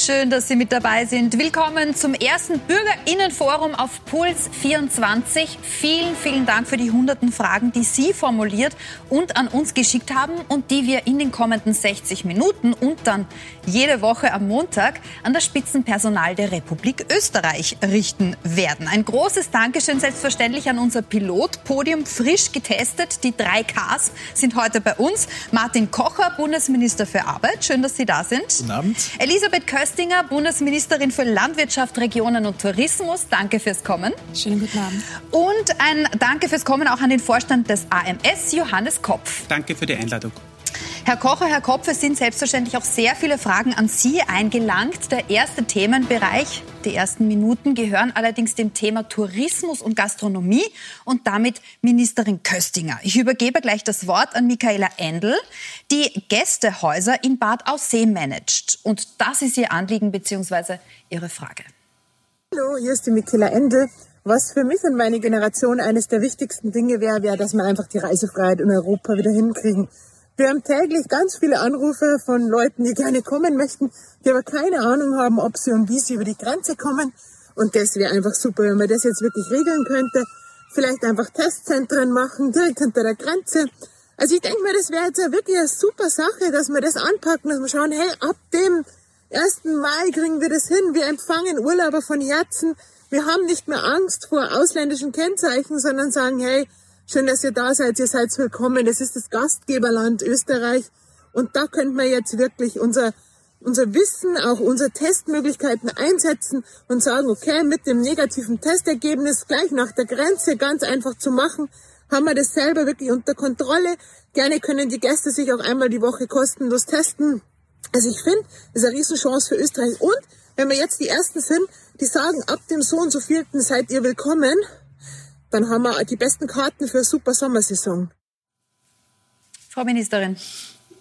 Schön, dass Sie mit dabei sind. Willkommen zum ersten Bürgerinnenforum auf Puls 24. Vielen, vielen Dank für die hunderten Fragen, die Sie formuliert und an uns geschickt haben und die wir in den kommenden 60 Minuten und dann jede Woche am Montag an das Spitzenpersonal der Republik Österreich richten werden. Ein großes Dankeschön selbstverständlich an unser Pilotpodium, frisch getestet. Die drei Ks sind heute bei uns. Martin Kocher, Bundesminister für Arbeit. Schön, dass Sie da sind. Guten Abend. Elisabeth Köster, Köstinger, Bundesministerin für Landwirtschaft, Regionen und Tourismus. Danke fürs Kommen. Schönen guten Abend. Und ein Danke fürs Kommen auch an den Vorstand des AMS, Johannes Kopf. Danke für die Einladung. Herr Kocher, Herr Kopf, es sind selbstverständlich auch sehr viele Fragen an Sie eingelangt. Der erste Themenbereich, die ersten Minuten, gehören allerdings dem Thema Tourismus und Gastronomie und damit Ministerin Köstinger. Ich übergebe gleich das Wort an Michaela Endl, die Gästehäuser in Bad Aussee managt. Und das ist ihr Anliegen bzw. Ihre Frage. Hallo, hier ist die Michaela Endl. Was für mich und meine Generation eines der wichtigsten Dinge wäre, wäre, dass wir einfach die Reisefreiheit in Europa wieder hinkriegen. Wir haben täglich ganz viele Anrufe von Leuten, die gerne kommen möchten, die aber keine Ahnung haben, ob sie und wie sie über die Grenze kommen. Und das wäre einfach super, wenn man das jetzt wirklich regeln könnte. Vielleicht einfach Testzentren machen, direkt hinter der Grenze. Also ich denke mir, das wäre jetzt wirklich eine super Sache, dass wir das anpacken, dass wir schauen, hey, ab dem 1. Mai kriegen wir das hin. Wir empfangen Urlauber von Herzen. Wir haben nicht mehr Angst vor ausländischen Kennzeichen, sondern sagen, hey, Schön, dass ihr da seid. Ihr seid willkommen. Das ist das Gastgeberland Österreich. Und da könnte man jetzt wirklich unser, unser Wissen, auch unsere Testmöglichkeiten einsetzen und sagen, okay, mit dem negativen Testergebnis gleich nach der Grenze ganz einfach zu machen, haben wir das selber wirklich unter Kontrolle. Gerne können die Gäste sich auch einmal die Woche kostenlos testen. Also ich finde, das ist eine Riesenchance für Österreich. Und wenn wir jetzt die Ersten sind, die sagen, ab dem so und so vierten seid ihr willkommen, dann haben wir die besten Karten für eine super Sommersaison. Frau Ministerin.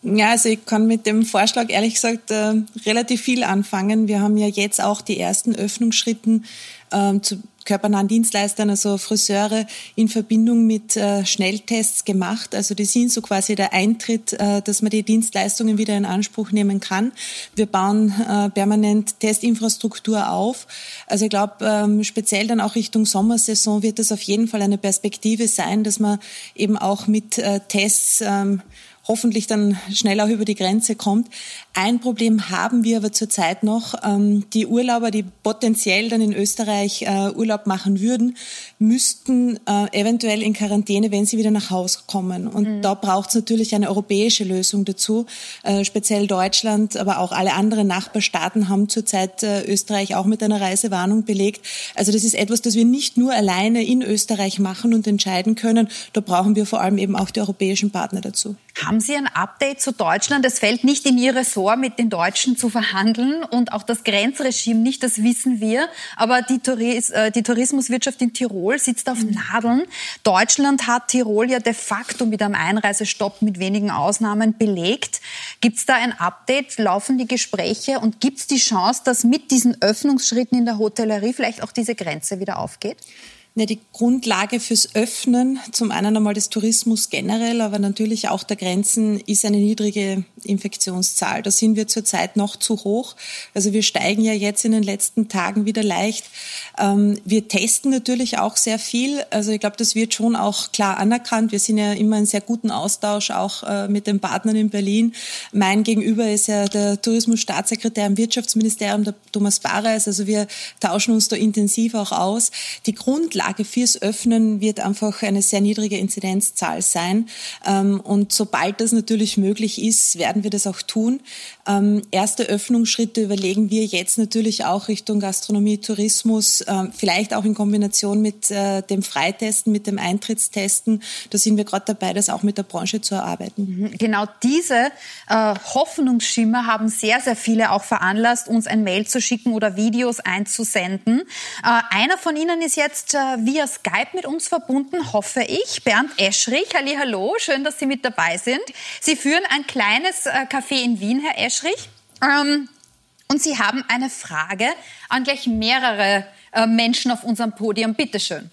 Ja, also ich kann mit dem Vorschlag ehrlich gesagt äh, relativ viel anfangen. Wir haben ja jetzt auch die ersten Öffnungsschritten äh, zu körpernahen Dienstleistern, also Friseure, in Verbindung mit äh, Schnelltests gemacht. Also die sind so quasi der Eintritt, äh, dass man die Dienstleistungen wieder in Anspruch nehmen kann. Wir bauen äh, permanent Testinfrastruktur auf. Also ich glaube, ähm, speziell dann auch Richtung Sommersaison wird das auf jeden Fall eine Perspektive sein, dass man eben auch mit Tests ähm, hoffentlich dann schnell auch über die Grenze kommt. Ein Problem haben wir aber zurzeit noch. Ähm, die Urlauber, die potenziell dann in Österreich äh, Urlaub machen würden, müssten äh, eventuell in Quarantäne, wenn sie wieder nach Hause kommen. Und mhm. da braucht es natürlich eine europäische Lösung dazu. Äh, speziell Deutschland, aber auch alle anderen Nachbarstaaten haben zurzeit Österreich auch mit einer Reisewarnung belegt. Also das ist etwas, das wir nicht nur alleine in Österreich machen und entscheiden können. Da brauchen wir vor allem eben auch die europäischen Partner dazu. Haben Sie ein Update zu Deutschland? Es fällt nicht in Ihr Ressort, mit den Deutschen zu verhandeln und auch das Grenzregime nicht, das wissen wir. Aber die, Touris äh, die Tourismuswirtschaft in Tirol sitzt auf Nadeln. Deutschland hat Tirol ja de facto mit einem Einreisestopp mit wenigen Ausnahmen belegt. Gibt es da ein Update? Laufen die Gespräche und gibt es die Chance, dass mit diesen Öffnungsschritten in der Hotellerie vielleicht auch diese Grenze wieder aufgeht? Ja, die Grundlage fürs Öffnen, zum einen einmal des Tourismus generell, aber natürlich auch der Grenzen, ist eine niedrige Infektionszahl. Da sind wir zurzeit noch zu hoch. Also wir steigen ja jetzt in den letzten Tagen wieder leicht. Ähm, wir testen natürlich auch sehr viel. Also ich glaube, das wird schon auch klar anerkannt. Wir sind ja immer in sehr guten Austausch auch äh, mit den Partnern in Berlin. Mein Gegenüber ist ja der Tourismusstaatssekretär im Wirtschaftsministerium, der Thomas Bareis. Also wir tauschen uns da intensiv auch aus. Die Grundlage Grundlage fürs Öffnen wird einfach eine sehr niedrige Inzidenzzahl sein. Ähm, und sobald das natürlich möglich ist, werden wir das auch tun. Ähm, erste Öffnungsschritte überlegen wir jetzt natürlich auch Richtung Gastronomie, Tourismus, ähm, vielleicht auch in Kombination mit äh, dem Freitesten, mit dem Eintrittstesten. Da sind wir gerade dabei, das auch mit der Branche zu erarbeiten. Mhm. Genau diese äh, Hoffnungsschimmer haben sehr, sehr viele auch veranlasst, uns ein Mail zu schicken oder Videos einzusenden. Äh, einer von Ihnen ist jetzt via Skype mit uns verbunden, hoffe ich. Bernd Eschrich, hallo, schön, dass Sie mit dabei sind. Sie führen ein kleines äh, Café in Wien, Herr Eschrich. Ähm, und Sie haben eine Frage an gleich mehrere äh, Menschen auf unserem Podium. Bitte schön.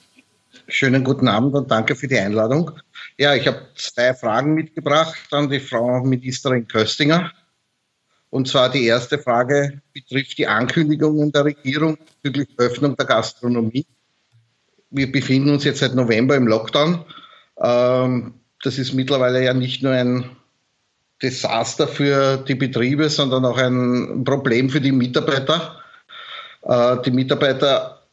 Schönen guten Abend und danke für die Einladung. Ja, ich habe zwei Fragen mitgebracht an die Frau Ministerin Köstinger. Und zwar die erste Frage betrifft die Ankündigungen der Regierung bezüglich Öffnung der Gastronomie. Wir befinden uns jetzt seit November im Lockdown. Ähm, das ist mittlerweile ja nicht nur ein Desaster für die Betriebe, sondern auch ein Problem für die Mitarbeiter. Äh, die Mitarbeiter,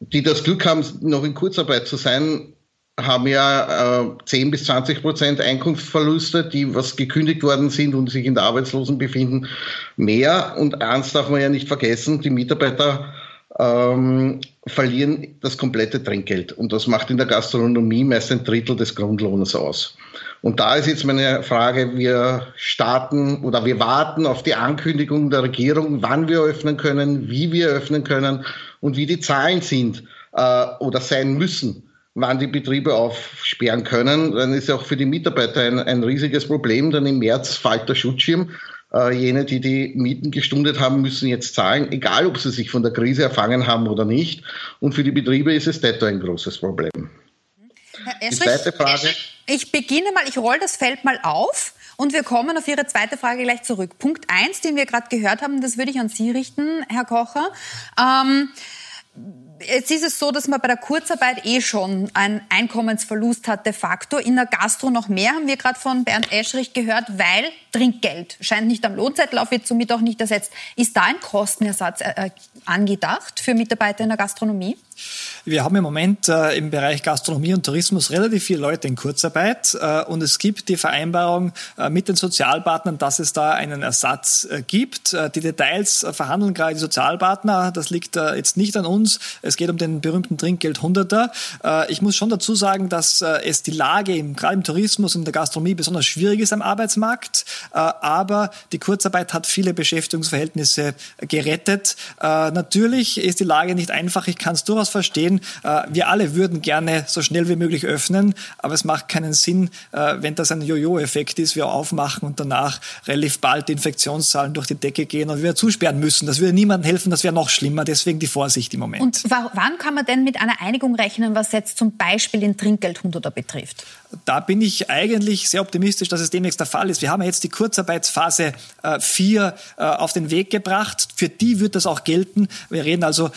die das Glück haben, noch in Kurzarbeit zu sein, haben ja äh, 10 bis 20 Prozent Einkunftsverluste, die was gekündigt worden sind und sich in der Arbeitslosen befinden, mehr. Und eins darf man ja nicht vergessen, die Mitarbeiter ähm, verlieren das komplette Trinkgeld. Und das macht in der Gastronomie meist ein Drittel des Grundlohnes aus. Und da ist jetzt meine Frage, wir starten oder wir warten auf die Ankündigung der Regierung, wann wir öffnen können, wie wir öffnen können und wie die Zahlen sind äh, oder sein müssen wann die Betriebe aufsperren können, dann ist ja auch für die Mitarbeiter ein, ein riesiges Problem, denn im März fällt der Schutzschirm. Äh, jene, die die Mieten gestundet haben, müssen jetzt zahlen, egal ob sie sich von der Krise erfangen haben oder nicht. Und für die Betriebe ist es detto ein großes Problem. Herr Eschrich, die zweite Frage. Ich beginne mal, ich roll das Feld mal auf. Und wir kommen auf Ihre zweite Frage gleich zurück. Punkt eins, den wir gerade gehört haben, das würde ich an Sie richten, Herr Kocher. Ähm, Jetzt ist es so, dass man bei der Kurzarbeit eh schon einen Einkommensverlust hat de facto. In der Gastro noch mehr, haben wir gerade von Bernd Eschrich gehört, weil Trinkgeld scheint nicht am Lohnzettel auf, wird somit auch nicht ersetzt. Ist da ein Kostenersatz äh, äh, angedacht für Mitarbeiter in der Gastronomie? Wir haben im Moment äh, im Bereich Gastronomie und Tourismus relativ viele Leute in Kurzarbeit äh, und es gibt die Vereinbarung äh, mit den Sozialpartnern, dass es da einen Ersatz äh, gibt. Äh, die Details äh, verhandeln gerade die Sozialpartner. Das liegt jetzt nicht an uns. Es geht um den berühmten Trinkgeld Hunderter. ich muss schon dazu sagen, dass es die Lage im, gerade im Tourismus und der Gastronomie besonders schwierig ist am Arbeitsmarkt. aber die Kurzarbeit hat viele Beschäftigungsverhältnisse gerettet. natürlich ist die Lage nicht einfach. Ich kann es durchaus verstehen. Äh, wir alle würden gerne so schnell wie möglich öffnen, aber es macht keinen Sinn, äh, wenn das ein Jojo-Effekt ist, wir aufmachen und danach relativ bald die Infektionszahlen durch die Decke gehen und wir zusperren müssen. Das würde niemandem helfen, das wäre noch schlimmer. Deswegen die Vorsicht im Moment. Und wann kann man denn mit einer Einigung rechnen, was jetzt zum Beispiel den Trinkgeldhunderter betrifft? Da bin ich eigentlich sehr optimistisch, dass es demnächst der Fall ist. Wir haben jetzt die Kurzarbeitsphase 4 äh, auf den Weg gebracht. Für die wird das auch gelten. Wir reden also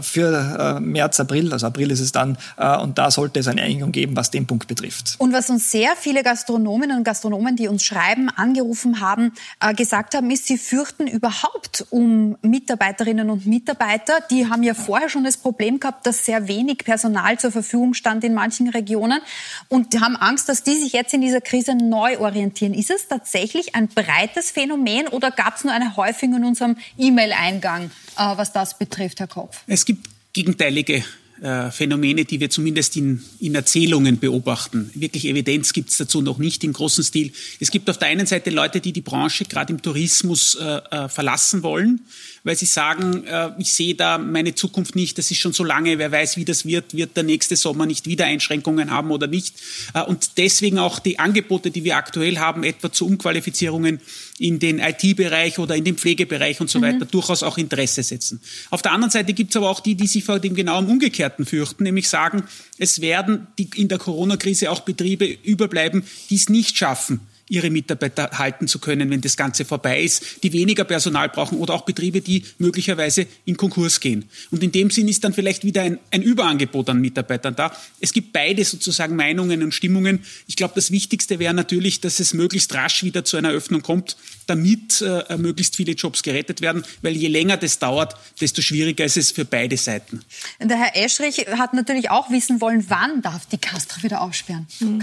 für März, April, also April ist es dann, äh, und da sollte es eine Einigung geben, was den Punkt betrifft. Und was uns sehr viele Gastronominnen und Gastronomen, die uns schreiben, angerufen haben, äh, gesagt haben, ist, sie fürchten überhaupt um Mitarbeiterinnen und Mitarbeiter. Die haben ja vorher schon das Problem gehabt, dass sehr wenig Personal zur Verfügung stand in manchen Regionen und die haben Angst, dass die sich jetzt in dieser Krise neu orientieren. Ist es tatsächlich ein breites Phänomen oder gab es nur eine Häufung in unserem E-Mail-Eingang, äh, was das betrifft, Herr Kopf? Es gibt gegenteilige äh, Phänomene, die wir zumindest in, in Erzählungen beobachten. Wirklich Evidenz gibt es dazu noch nicht im großen Stil. Es gibt auf der einen Seite Leute, die die Branche gerade im Tourismus äh, äh, verlassen wollen, weil sie sagen, äh, ich sehe da meine Zukunft nicht, das ist schon so lange, wer weiß, wie das wird, wird der nächste Sommer nicht wieder Einschränkungen haben oder nicht. Äh, und deswegen auch die Angebote, die wir aktuell haben, etwa zu Umqualifizierungen in den IT-Bereich oder in den Pflegebereich und so mhm. weiter, durchaus auch Interesse setzen. Auf der anderen Seite gibt es aber auch die, die sich vor dem genau Umgekehrten fürchten, nämlich sagen, es werden die in der Corona-Krise auch Betriebe überbleiben, die es nicht schaffen, ihre Mitarbeiter halten zu können, wenn das Ganze vorbei ist, die weniger Personal brauchen oder auch Betriebe, die möglicherweise in Konkurs gehen. Und in dem Sinn ist dann vielleicht wieder ein, ein Überangebot an Mitarbeitern da. Es gibt beide sozusagen Meinungen und Stimmungen. Ich glaube, das Wichtigste wäre natürlich, dass es möglichst rasch wieder zu einer Öffnung kommt, damit äh, möglichst viele Jobs gerettet werden, weil je länger das dauert, desto schwieriger ist es für beide Seiten. Der Herr Eschrich hat natürlich auch wissen wollen, wann darf die Castro wieder aufsperren. Mhm.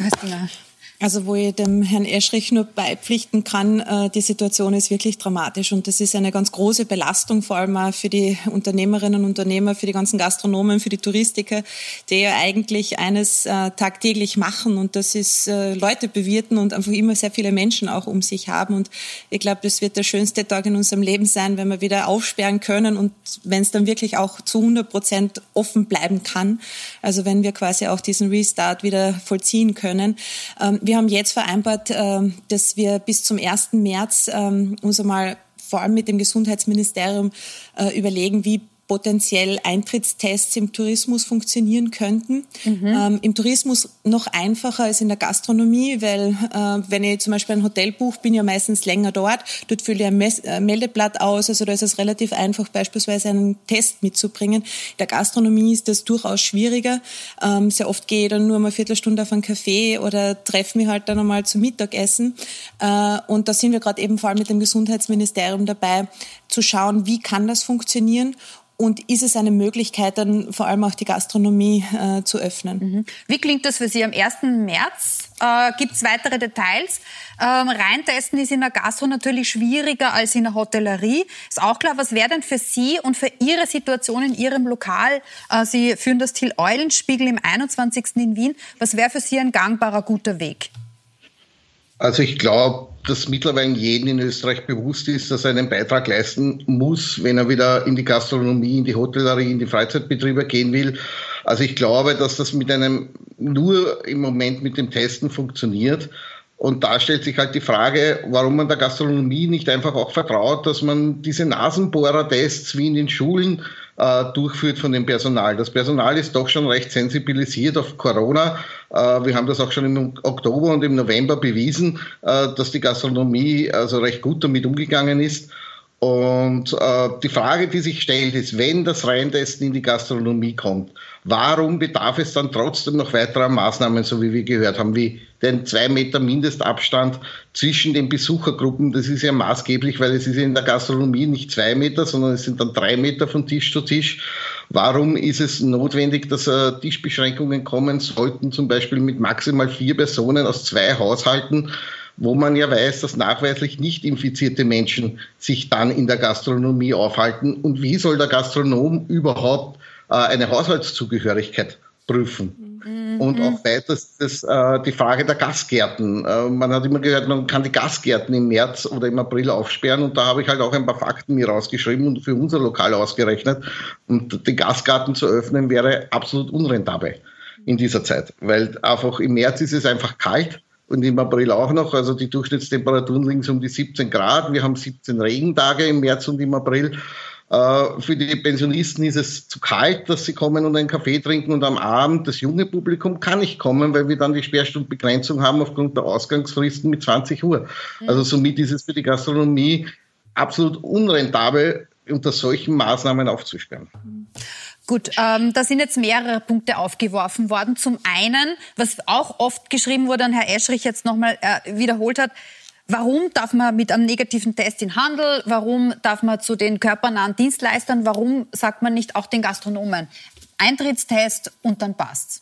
Also wo ich dem Herrn Eschrich nur beipflichten kann, äh, die Situation ist wirklich dramatisch und das ist eine ganz große Belastung, vor allem auch für die Unternehmerinnen und Unternehmer, für die ganzen Gastronomen, für die Touristiker, die ja eigentlich eines äh, tagtäglich machen und das ist äh, Leute bewirten und einfach immer sehr viele Menschen auch um sich haben und ich glaube, das wird der schönste Tag in unserem Leben sein, wenn wir wieder aufsperren können und wenn es dann wirklich auch zu 100 Prozent offen bleiben kann. Also wenn wir quasi auch diesen Restart wieder vollziehen können. Ähm, wir haben jetzt vereinbart, ähm, dass wir bis zum 1. März ähm, uns einmal vor allem mit dem Gesundheitsministerium äh, überlegen, wie potenziell Eintrittstests im Tourismus funktionieren könnten. Mhm. Ähm, Im Tourismus noch einfacher als in der Gastronomie, weil äh, wenn ich zum Beispiel ein Hotel buche, bin ich ja meistens länger dort. Dort fülle ich ein Mes äh, Meldeblatt aus, also da ist es relativ einfach, beispielsweise einen Test mitzubringen. In der Gastronomie ist das durchaus schwieriger. Ähm, sehr oft gehe ich dann nur mal eine Viertelstunde auf einen Café oder treffe mich halt dann einmal zum Mittagessen. Äh, und da sind wir gerade eben vor allem mit dem Gesundheitsministerium dabei, zu schauen, wie kann das funktionieren und ist es eine Möglichkeit, dann vor allem auch die Gastronomie äh, zu öffnen? Mhm. Wie klingt das für Sie? Am 1. März äh, gibt es weitere Details. Ähm, reintesten ist in der Gastro natürlich schwieriger als in der Hotellerie. Ist auch klar, was wäre denn für Sie und für Ihre Situation in Ihrem Lokal? Äh, Sie führen das Till Eulenspiegel im 21. in Wien. Was wäre für Sie ein gangbarer, guter Weg? Also ich glaube, dass mittlerweile jedem in Österreich bewusst ist, dass er einen Beitrag leisten muss, wenn er wieder in die Gastronomie, in die Hotellerie, in die Freizeitbetriebe gehen will. Also ich glaube, dass das mit einem nur im Moment mit dem Testen funktioniert. Und da stellt sich halt die Frage, warum man der Gastronomie nicht einfach auch vertraut, dass man diese Nasenbohrer-Tests wie in den Schulen äh, durchführt von dem Personal. Das Personal ist doch schon recht sensibilisiert auf Corona. Äh, wir haben das auch schon im Oktober und im November bewiesen, äh, dass die Gastronomie also recht gut damit umgegangen ist. Und äh, die Frage, die sich stellt, ist, wenn das Reintesten in die Gastronomie kommt, warum bedarf es dann trotzdem noch weiterer Maßnahmen, so wie wir gehört haben, wie den zwei Meter Mindestabstand zwischen den Besuchergruppen? Das ist ja maßgeblich, weil es ist in der Gastronomie nicht zwei Meter, sondern es sind dann drei Meter von Tisch zu Tisch. Warum ist es notwendig, dass äh, Tischbeschränkungen kommen sollten, zum Beispiel mit maximal vier Personen aus zwei Haushalten? wo man ja weiß, dass nachweislich nicht infizierte Menschen sich dann in der Gastronomie aufhalten. Und wie soll der Gastronom überhaupt eine Haushaltszugehörigkeit prüfen? Mhm. Und auch weiter das, äh, die Frage der Gastgärten. Äh, man hat immer gehört, man kann die Gastgärten im März oder im April aufsperren und da habe ich halt auch ein paar Fakten mir rausgeschrieben und für unser Lokal ausgerechnet. Und die Gastgarten zu öffnen wäre absolut unrentabel in dieser Zeit, weil einfach im März ist es einfach kalt und im April auch noch. Also die Durchschnittstemperaturen liegen so um die 17 Grad. Wir haben 17 Regentage im März und im April. Äh, für die Pensionisten ist es zu kalt, dass sie kommen und einen Kaffee trinken und am Abend das junge Publikum kann nicht kommen, weil wir dann die Sperrstundbegrenzung haben aufgrund der Ausgangsfristen mit 20 Uhr. Also somit ist es für die Gastronomie absolut unrentabel, unter solchen Maßnahmen aufzusperren. Gut, ähm, da sind jetzt mehrere Punkte aufgeworfen worden. Zum einen, was auch oft geschrieben wurde und Herr Eschrich jetzt nochmal äh, wiederholt hat, Warum darf man mit einem negativen Test in Handel? Warum darf man zu den körpernahen Dienstleistern? Warum sagt man nicht auch den Gastronomen? Eintrittstest und dann passt's.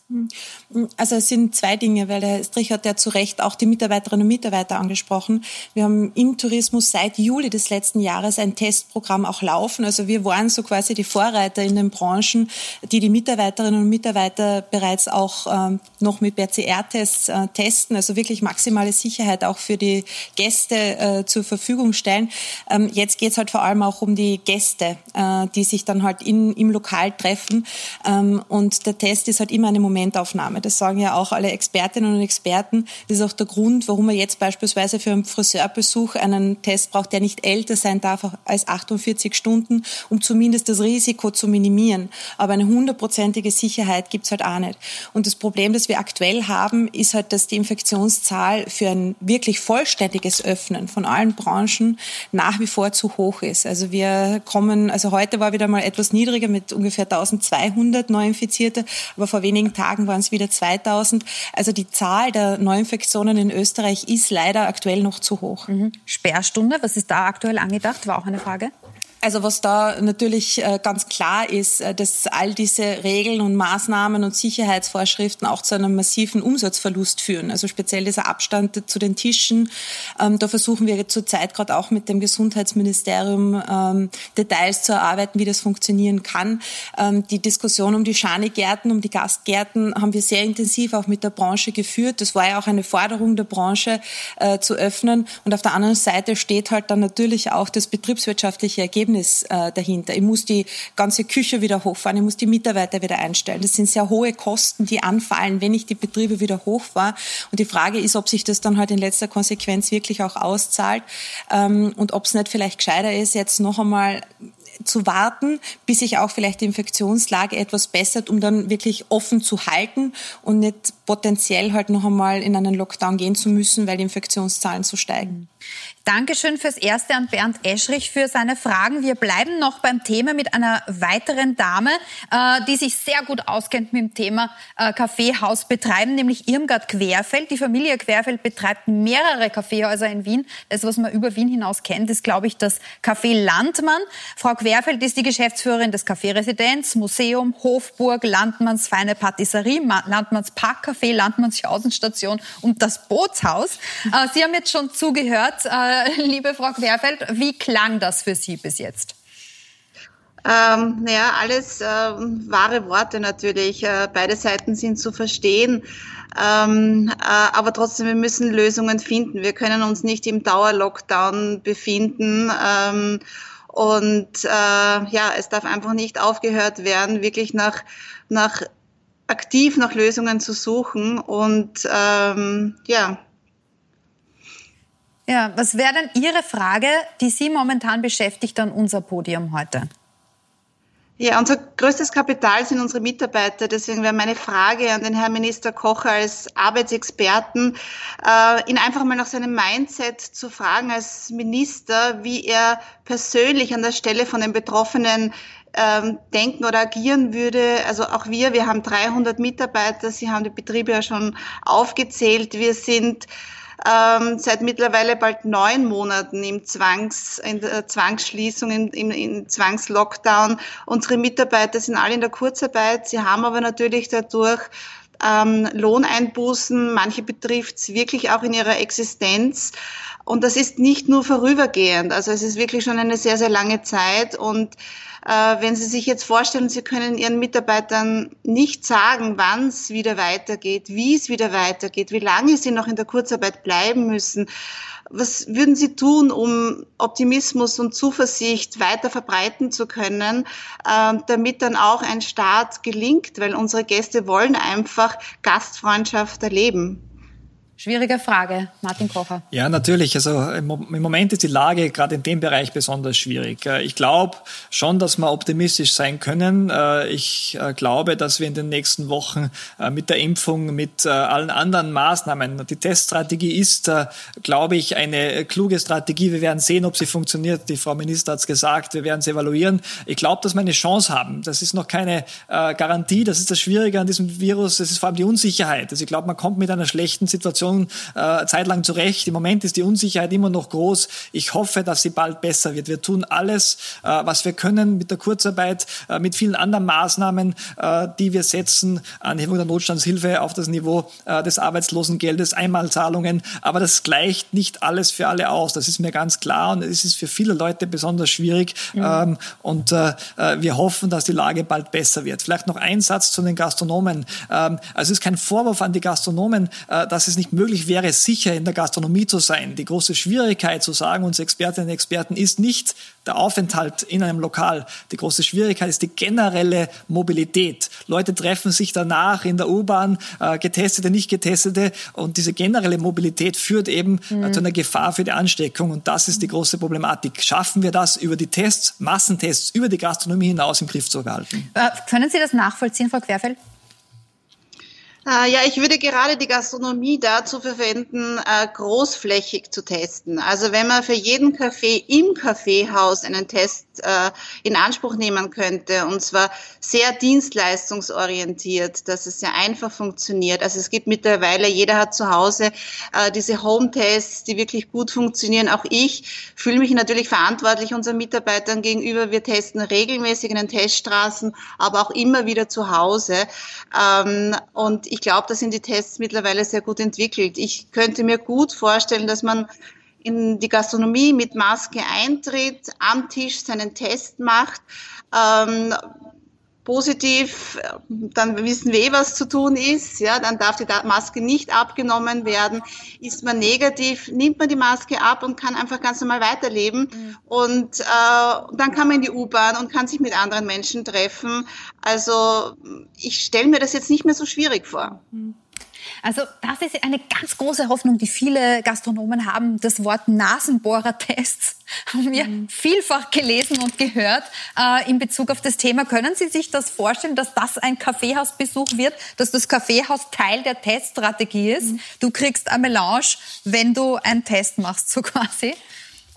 Also es sind zwei Dinge, weil der Herr Strich hat ja zu Recht auch die Mitarbeiterinnen und Mitarbeiter angesprochen. Wir haben im Tourismus seit Juli des letzten Jahres ein Testprogramm auch laufen. Also wir waren so quasi die Vorreiter in den Branchen, die die Mitarbeiterinnen und Mitarbeiter bereits auch ähm, noch mit PCR-Tests äh, testen, also wirklich maximale Sicherheit auch für die Gäste äh, zur Verfügung stellen. Ähm, jetzt geht es halt vor allem auch um die Gäste, äh, die sich dann halt in, im Lokal treffen. Ähm, und der Test ist halt immer eine Momentaufnahme. Das sagen ja auch alle Expertinnen und Experten. Das ist auch der Grund, warum man jetzt beispielsweise für einen Friseurbesuch einen Test braucht, der nicht älter sein darf als 48 Stunden, um zumindest das Risiko zu minimieren. Aber eine hundertprozentige Sicherheit gibt's halt auch nicht. Und das Problem, das wir aktuell haben, ist halt, dass die Infektionszahl für ein wirklich vollständiges Öffnen von allen Branchen nach wie vor zu hoch ist. Also wir kommen, also heute war wieder mal etwas niedriger mit ungefähr 1200 Neuinfizierte, aber vor wenigen Tagen waren es wieder 2000. Also die Zahl der Neuinfektionen in Österreich ist leider aktuell noch zu hoch. Mhm. Sperrstunde, was ist da aktuell angedacht? War auch eine Frage. Also was da natürlich äh, ganz klar ist, äh, dass all diese Regeln und Maßnahmen und Sicherheitsvorschriften auch zu einem massiven Umsatzverlust führen. Also speziell dieser Abstand zu den Tischen. Ähm, da versuchen wir zurzeit gerade auch mit dem Gesundheitsministerium ähm, Details zu erarbeiten, wie das funktionieren kann. Ähm, die Diskussion um die Schanigärten, um die Gastgärten haben wir sehr intensiv auch mit der Branche geführt. Das war ja auch eine Forderung der Branche äh, zu öffnen. Und auf der anderen Seite steht halt dann natürlich auch das betriebswirtschaftliche Ergebnis Ergebnis äh, dahinter. Ich muss die ganze Küche wieder hochfahren, ich muss die Mitarbeiter wieder einstellen. Das sind sehr hohe Kosten, die anfallen, wenn ich die Betriebe wieder hochfahre. Und die Frage ist, ob sich das dann halt in letzter Konsequenz wirklich auch auszahlt ähm, und ob es nicht vielleicht gescheiter ist, jetzt noch einmal zu warten, bis sich auch vielleicht die Infektionslage etwas bessert, um dann wirklich offen zu halten und nicht potenziell halt noch einmal in einen Lockdown gehen zu müssen, weil die Infektionszahlen so steigen. Dankeschön fürs Erste an Bernd Eschrich für seine Fragen. Wir bleiben noch beim Thema mit einer weiteren Dame, äh, die sich sehr gut auskennt mit dem Thema äh, Kaffeehaus betreiben, nämlich Irmgard Querfeld. Die Familie Querfeld betreibt mehrere Kaffeehäuser in Wien. Das, was man über Wien hinaus kennt, ist, glaube ich, das Café Landmann. Frau Querfeld ist die Geschäftsführerin des Café Residenz, Museum, Hofburg, Landmanns Feine Patisserie, Landmanns Parkcafé, Landmanns Außenstation und das Bootshaus. Äh, Sie haben jetzt schon zugehört. Äh, äh, liebe Frau Querfeld, wie klang das für Sie bis jetzt? Ähm, naja, alles äh, wahre Worte natürlich. Äh, beide Seiten sind zu verstehen. Ähm, äh, aber trotzdem, wir müssen Lösungen finden. Wir können uns nicht im Dauerlockdown befinden. Ähm, und äh, ja, es darf einfach nicht aufgehört werden, wirklich nach, nach aktiv nach Lösungen zu suchen. Und ähm, ja, ja, was wäre denn Ihre Frage, die Sie momentan beschäftigt an unser Podium heute? Ja, unser größtes Kapital sind unsere Mitarbeiter. Deswegen wäre meine Frage an den Herrn Minister Kocher als Arbeitsexperten, äh, ihn einfach mal nach seinem Mindset zu fragen als Minister, wie er persönlich an der Stelle von den Betroffenen ähm, denken oder agieren würde. Also auch wir, wir haben 300 Mitarbeiter. Sie haben die Betriebe ja schon aufgezählt. Wir sind ähm, seit mittlerweile bald neun Monaten im Zwangs, in der Zwangsschließung, im, im, im Zwangslockdown. Unsere Mitarbeiter sind alle in der Kurzarbeit. Sie haben aber natürlich dadurch ähm, Lohneinbußen. Manche betrifft es wirklich auch in ihrer Existenz. Und das ist nicht nur vorübergehend. Also es ist wirklich schon eine sehr, sehr lange Zeit. Und wenn Sie sich jetzt vorstellen, Sie können Ihren Mitarbeitern nicht sagen, wann es wieder weitergeht, wie es wieder weitergeht, wie lange Sie noch in der Kurzarbeit bleiben müssen, was würden Sie tun, um Optimismus und Zuversicht weiter verbreiten zu können, äh, damit dann auch ein Start gelingt? Weil unsere Gäste wollen einfach Gastfreundschaft erleben. Schwierige Frage, Martin Kocher. Ja, natürlich. Also im Moment ist die Lage gerade in dem Bereich besonders schwierig. Äh, ich glaube schon, dass wir optimistisch sein können. Äh, ich äh, glaube, dass wir in den nächsten Wochen mit der Impfung, mit allen anderen Maßnahmen, die Teststrategie ist, glaube ich, eine kluge Strategie. Wir werden sehen, ob sie funktioniert. Die Frau Minister hat es gesagt, wir werden sie evaluieren. Ich glaube, dass wir eine Chance haben. Das ist noch keine Garantie. Das ist das Schwierige an diesem Virus. Das ist vor allem die Unsicherheit. Also ich glaube, man kommt mit einer schlechten Situation Situation äh, zeitlang zurecht. Im Moment ist die Unsicherheit immer noch groß. Ich hoffe, dass sie bald besser wird. Wir tun alles, äh, was wir können mit der Kurzarbeit, äh, mit vielen anderen Maßnahmen, äh, die wir setzen, Anhebung der Notstandshilfe auf das Niveau äh, des Arbeitslosengeldes, Einmalzahlungen. Aber das gleicht nicht alles für alle aus. Das ist mir ganz klar und es ist für viele Leute besonders schwierig. Mhm. Ähm, und äh, äh wir hoffen, dass die Lage bald besser wird. Vielleicht noch ein Satz zu den Gastronomen. Ähm, also es ist kein Vorwurf an die Gastronomen, äh, dass es nicht möglich möglich wäre, sicher in der Gastronomie zu sein. Die große Schwierigkeit, zu sagen uns Expertinnen und Experten, ist nicht der Aufenthalt in einem Lokal. Die große Schwierigkeit ist die generelle Mobilität. Leute treffen sich danach in der U-Bahn, äh, Getestete, nicht Getestete. Und diese generelle Mobilität führt eben äh, mhm. zu einer Gefahr für die Ansteckung. Und das ist die große Problematik. Schaffen wir das über die Tests, Massentests, über die Gastronomie hinaus im Griff zu behalten? Äh, können Sie das nachvollziehen, Frau Querfeld? Äh, ja, ich würde gerade die Gastronomie dazu verwenden, äh, großflächig zu testen. Also wenn man für jeden Kaffee im Kaffeehaus einen Test äh, in Anspruch nehmen könnte, und zwar sehr dienstleistungsorientiert, dass es sehr einfach funktioniert. Also es gibt mittlerweile, jeder hat zu Hause diese Home-Tests, die wirklich gut funktionieren. Auch ich fühle mich natürlich verantwortlich unseren Mitarbeitern gegenüber. Wir testen regelmäßig in den Teststraßen, aber auch immer wieder zu Hause. Ähm, und ich glaube, da sind die Tests mittlerweile sehr gut entwickelt. Ich könnte mir gut vorstellen, dass man in die Gastronomie mit Maske eintritt, am Tisch seinen Test macht. Ähm, positiv, dann wissen wir eh, was zu tun ist, ja, dann darf die Maske nicht abgenommen werden. Ist man negativ, nimmt man die Maske ab und kann einfach ganz normal weiterleben. Mhm. Und äh, dann kann man in die U-Bahn und kann sich mit anderen Menschen treffen. Also ich stelle mir das jetzt nicht mehr so schwierig vor. Mhm. Also das ist eine ganz große Hoffnung, die viele Gastronomen haben. Das Wort Nasenbohrertests haben wir mhm. vielfach gelesen und gehört äh, in Bezug auf das Thema. Können Sie sich das vorstellen, dass das ein Kaffeehausbesuch wird, dass das Kaffeehaus Teil der Teststrategie ist? Mhm. Du kriegst eine Melange, wenn du einen Test machst, so quasi.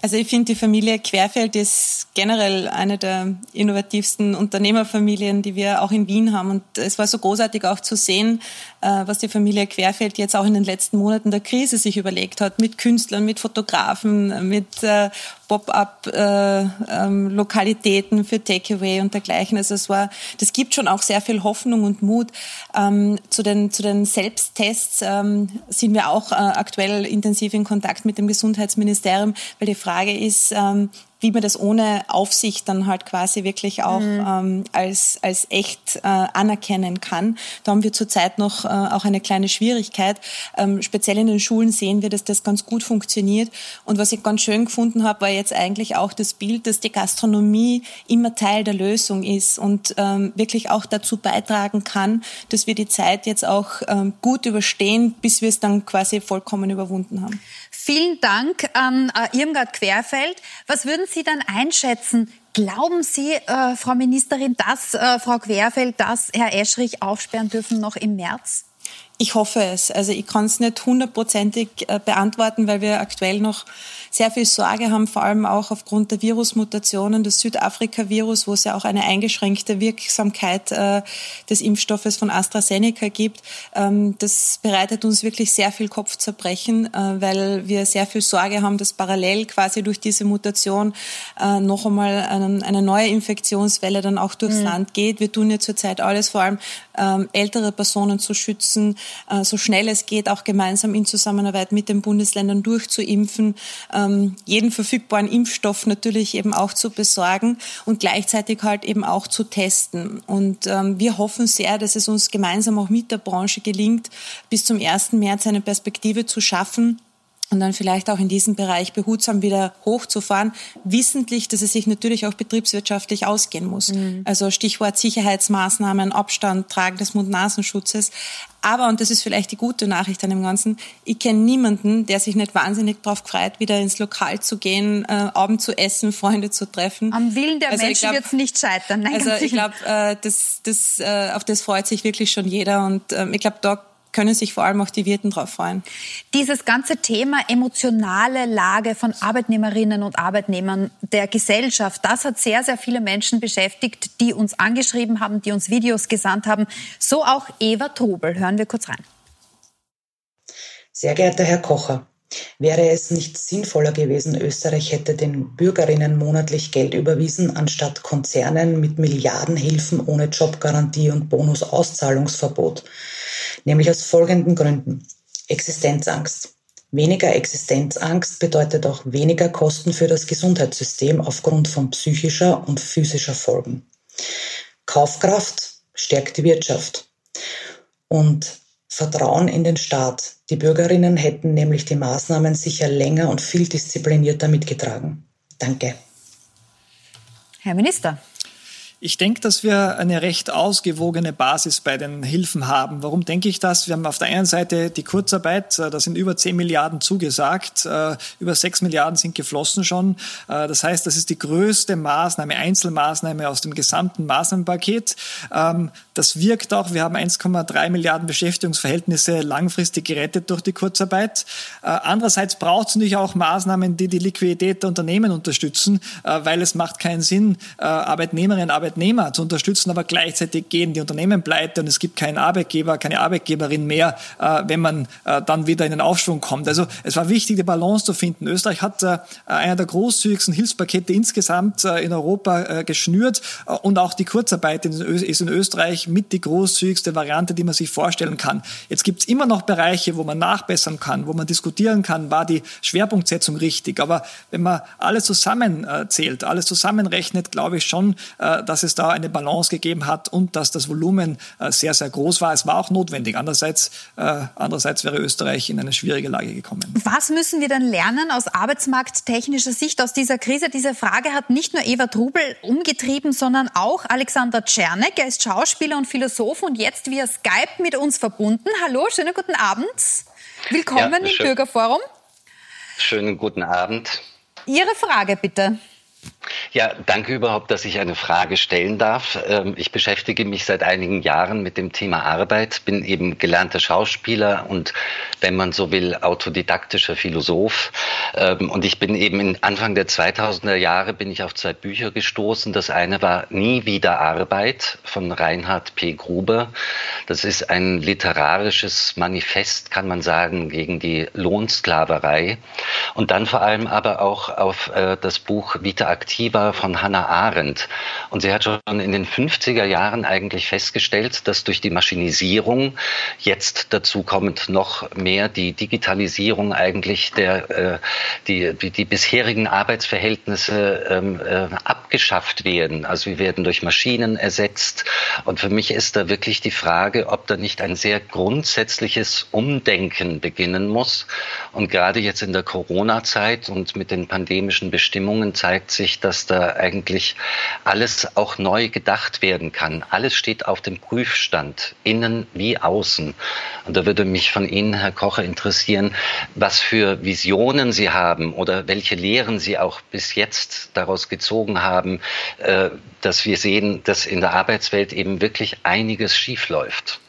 Also ich finde, die Familie Querfeld ist generell eine der innovativsten Unternehmerfamilien, die wir auch in Wien haben. Und es war so großartig auch zu sehen, äh, was die Familie Querfeld jetzt auch in den letzten Monaten der Krise sich überlegt hat, mit Künstlern, mit Fotografen, mit äh, Pop-up-Lokalitäten äh, ähm, für Takeaway und dergleichen. Also es war, das gibt schon auch sehr viel Hoffnung und Mut. Ähm, zu den zu den Selbsttests ähm, sind wir auch äh, aktuell intensiv in Kontakt mit dem Gesundheitsministerium, weil die Frage ist, ähm, wie man das ohne Aufsicht dann halt quasi wirklich auch mhm. ähm, als, als echt äh, anerkennen kann. Da haben wir zurzeit noch äh, auch eine kleine Schwierigkeit. Ähm, speziell in den Schulen sehen wir, dass das ganz gut funktioniert. Und was ich ganz schön gefunden habe, war jetzt eigentlich auch das Bild, dass die Gastronomie immer Teil der Lösung ist und ähm, wirklich auch dazu beitragen kann, dass wir die Zeit jetzt auch ähm, gut überstehen, bis wir es dann quasi vollkommen überwunden haben. Vielen Dank an äh, Irmgard Querfeld. Was würden Sie dann einschätzen? Glauben Sie, äh, Frau Ministerin, dass äh, Frau Querfeld, dass Herr Eschrich aufsperren dürfen noch im März? Ich hoffe es. Also ich kann es nicht hundertprozentig äh, beantworten, weil wir aktuell noch sehr viel Sorge haben, vor allem auch aufgrund der Virusmutationen des Südafrika-Virus, wo es ja auch eine eingeschränkte Wirksamkeit äh, des Impfstoffes von AstraZeneca gibt. Ähm, das bereitet uns wirklich sehr viel Kopfzerbrechen, äh, weil wir sehr viel Sorge haben, dass parallel quasi durch diese Mutation äh, noch einmal einen, eine neue Infektionswelle dann auch durchs mhm. Land geht. Wir tun ja zurzeit alles, vor allem ähm, ältere Personen zu schützen, so schnell es geht, auch gemeinsam in Zusammenarbeit mit den Bundesländern durchzuimpfen. Äh, ähm, jeden verfügbaren Impfstoff natürlich eben auch zu besorgen und gleichzeitig halt eben auch zu testen. Und ähm, wir hoffen sehr, dass es uns gemeinsam auch mit der Branche gelingt, bis zum 1. März eine Perspektive zu schaffen, und dann vielleicht auch in diesem Bereich behutsam wieder hochzufahren, wissentlich, dass es sich natürlich auch betriebswirtschaftlich ausgehen muss. Mhm. Also Stichwort Sicherheitsmaßnahmen, Abstand, Tragen des Mund-Nasenschutzes. Aber, und das ist vielleicht die gute Nachricht an dem Ganzen, ich kenne niemanden, der sich nicht wahnsinnig darauf freut, wieder ins Lokal zu gehen, äh, Abend zu essen, Freunde zu treffen. Am Willen der also Menschen wird es nicht scheitern. Nein, also ich glaube, äh, das, das, äh, auf das freut sich wirklich schon jeder. Und äh, ich glaube, da können sich vor allem auch die Wirten darauf freuen. Dieses ganze Thema emotionale Lage von Arbeitnehmerinnen und Arbeitnehmern der Gesellschaft, das hat sehr, sehr viele Menschen beschäftigt, die uns angeschrieben haben, die uns Videos gesandt haben. So auch Eva Trubel. Hören wir kurz rein. Sehr geehrter Herr Kocher, Wäre es nicht sinnvoller gewesen, Österreich hätte den Bürgerinnen monatlich Geld überwiesen, anstatt Konzernen mit Milliardenhilfen ohne Jobgarantie und Bonusauszahlungsverbot? nämlich aus folgenden Gründen. Existenzangst. Weniger Existenzangst bedeutet auch weniger Kosten für das Gesundheitssystem aufgrund von psychischer und physischer Folgen. Kaufkraft stärkt die Wirtschaft und Vertrauen in den Staat. Die Bürgerinnen hätten nämlich die Maßnahmen sicher länger und viel disziplinierter mitgetragen. Danke. Herr Minister. Ich denke, dass wir eine recht ausgewogene Basis bei den Hilfen haben. Warum denke ich das? Wir haben auf der einen Seite die Kurzarbeit, äh, da sind über 10 Milliarden zugesagt, äh, über 6 Milliarden sind geflossen schon. Äh, das heißt, das ist die größte Maßnahme, Einzelmaßnahme aus dem gesamten Maßnahmenpaket. Ähm, das wirkt auch. Wir haben 1,3 Milliarden Beschäftigungsverhältnisse langfristig gerettet durch die Kurzarbeit. Andererseits braucht es natürlich auch Maßnahmen, die die Liquidität der Unternehmen unterstützen, weil es macht keinen Sinn, Arbeitnehmerinnen, Arbeitnehmer Arbeitnehmer zu unterstützen, aber gleichzeitig gehen die Unternehmen pleite und es gibt keinen Arbeitgeber, keine Arbeitgeberin mehr, äh, wenn man äh, dann wieder in den Aufschwung kommt. Also es war wichtig, die Balance zu finden. Österreich hat äh, einer der großzügigsten Hilfspakete insgesamt in Europa geschnürt und auch die Kurzarbeit ist in Österreich mit die großzügigste Variante, die man sich vorstellen kann. Jetzt gibt es immer noch Bereiche, wo man nachbessern kann, wo man diskutieren kann, war die Schwerpunktsetzung richtig. Aber wenn man alles zusammenzählt, alles zusammenrechnet, glaube ich schon, dass dass es da eine Balance gegeben hat und dass das Volumen sehr, sehr groß war. Es war auch notwendig. Andererseits, andererseits wäre Österreich in eine schwierige Lage gekommen. Was müssen wir dann lernen aus arbeitsmarkttechnischer Sicht aus dieser Krise? Diese Frage hat nicht nur Eva Trubel umgetrieben, sondern auch Alexander Czernek. Er ist Schauspieler und Philosoph und jetzt via Skype mit uns verbunden. Hallo, schönen guten Abend. Willkommen ja, im Bürgerforum. Schönen guten Abend. Ihre Frage bitte. Ja, danke überhaupt, dass ich eine Frage stellen darf. Ähm, ich beschäftige mich seit einigen Jahren mit dem Thema Arbeit, bin eben gelernter Schauspieler und, wenn man so will, autodidaktischer Philosoph. Ähm, und ich bin eben Anfang der 2000er Jahre bin ich auf zwei Bücher gestoßen. Das eine war Nie wieder Arbeit von Reinhard P. Gruber. Das ist ein literarisches Manifest, kann man sagen, gegen die Lohnsklaverei. Und dann vor allem aber auch auf äh, das Buch Vita Activa von Hannah Arendt. Und sie hat schon in den 50er Jahren eigentlich festgestellt, dass durch die Maschinisierung jetzt dazu kommt noch mehr die Digitalisierung eigentlich der, äh, die, die, die bisherigen Arbeitsverhältnisse ähm, äh, abgeschafft werden. Also wir werden durch Maschinen ersetzt. Und für mich ist da wirklich die Frage, ob da nicht ein sehr grundsätzliches Umdenken beginnen muss. Und gerade jetzt in der Corona-Zeit und mit den pandemischen Bestimmungen zeigt sich, sich, dass da eigentlich alles auch neu gedacht werden kann. Alles steht auf dem Prüfstand, innen wie außen. Und da würde mich von Ihnen, Herr Kocher, interessieren, was für Visionen Sie haben oder welche Lehren Sie auch bis jetzt daraus gezogen haben, äh, dass wir sehen, dass in der Arbeitswelt eben wirklich einiges schiefläuft.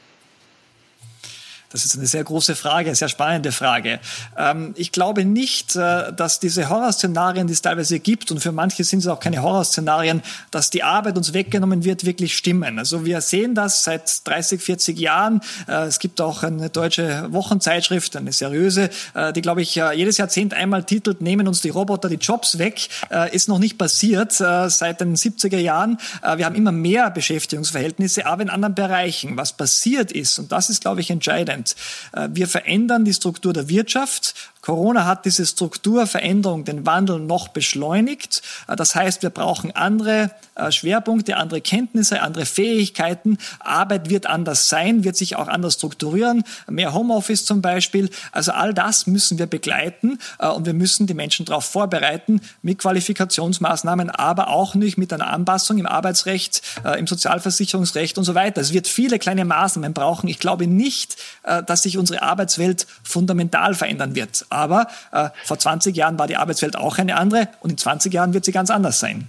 Das ist eine sehr große Frage, eine sehr spannende Frage. Ähm, ich glaube nicht, äh, dass diese Horrorszenarien, die es teilweise gibt, und für manche sind es auch keine Horrorszenarien, dass die Arbeit uns weggenommen wird, wirklich stimmen. Also wir sehen das seit 30, 40 Jahren. Äh, es gibt auch eine deutsche Wochenzeitschrift, eine seriöse, äh, die, glaube ich, jedes Jahrzehnt einmal titelt, nehmen uns die Roboter die Jobs weg. Ist noch nicht passiert seit den 70er Jahren. Wir haben immer mehr Beschäftigungsverhältnisse, aber in anderen Bereichen. Was passiert ist, und das ist, glaube ich, entscheidend, Äh, wir verändern die Struktur der Wirtschaft Corona hat diese Strukturveränderung, den Wandel noch beschleunigt. Äh, das heißt, wir brauchen andere äh, Schwerpunkte, andere Kenntnisse, andere Fähigkeiten. Arbeit wird anders sein, wird sich auch anders strukturieren. Mehr Homeoffice zum Beispiel. Also all das müssen wir begleiten äh, und wir müssen die Menschen darauf vorbereiten mit Qualifikationsmaßnahmen, aber auch nicht mit einer Anpassung im Arbeitsrecht, im Sozialversicherungsrecht und so weiter. Es wird viele kleine Maßnahmen brauchen. Ich glaube nicht, dass sich unsere Arbeitswelt fundamental verändern wird. Aber äh, vor 20 Jahren war die Arbeitswelt auch eine andere und in 20 Jahren wird sie ganz anders sein.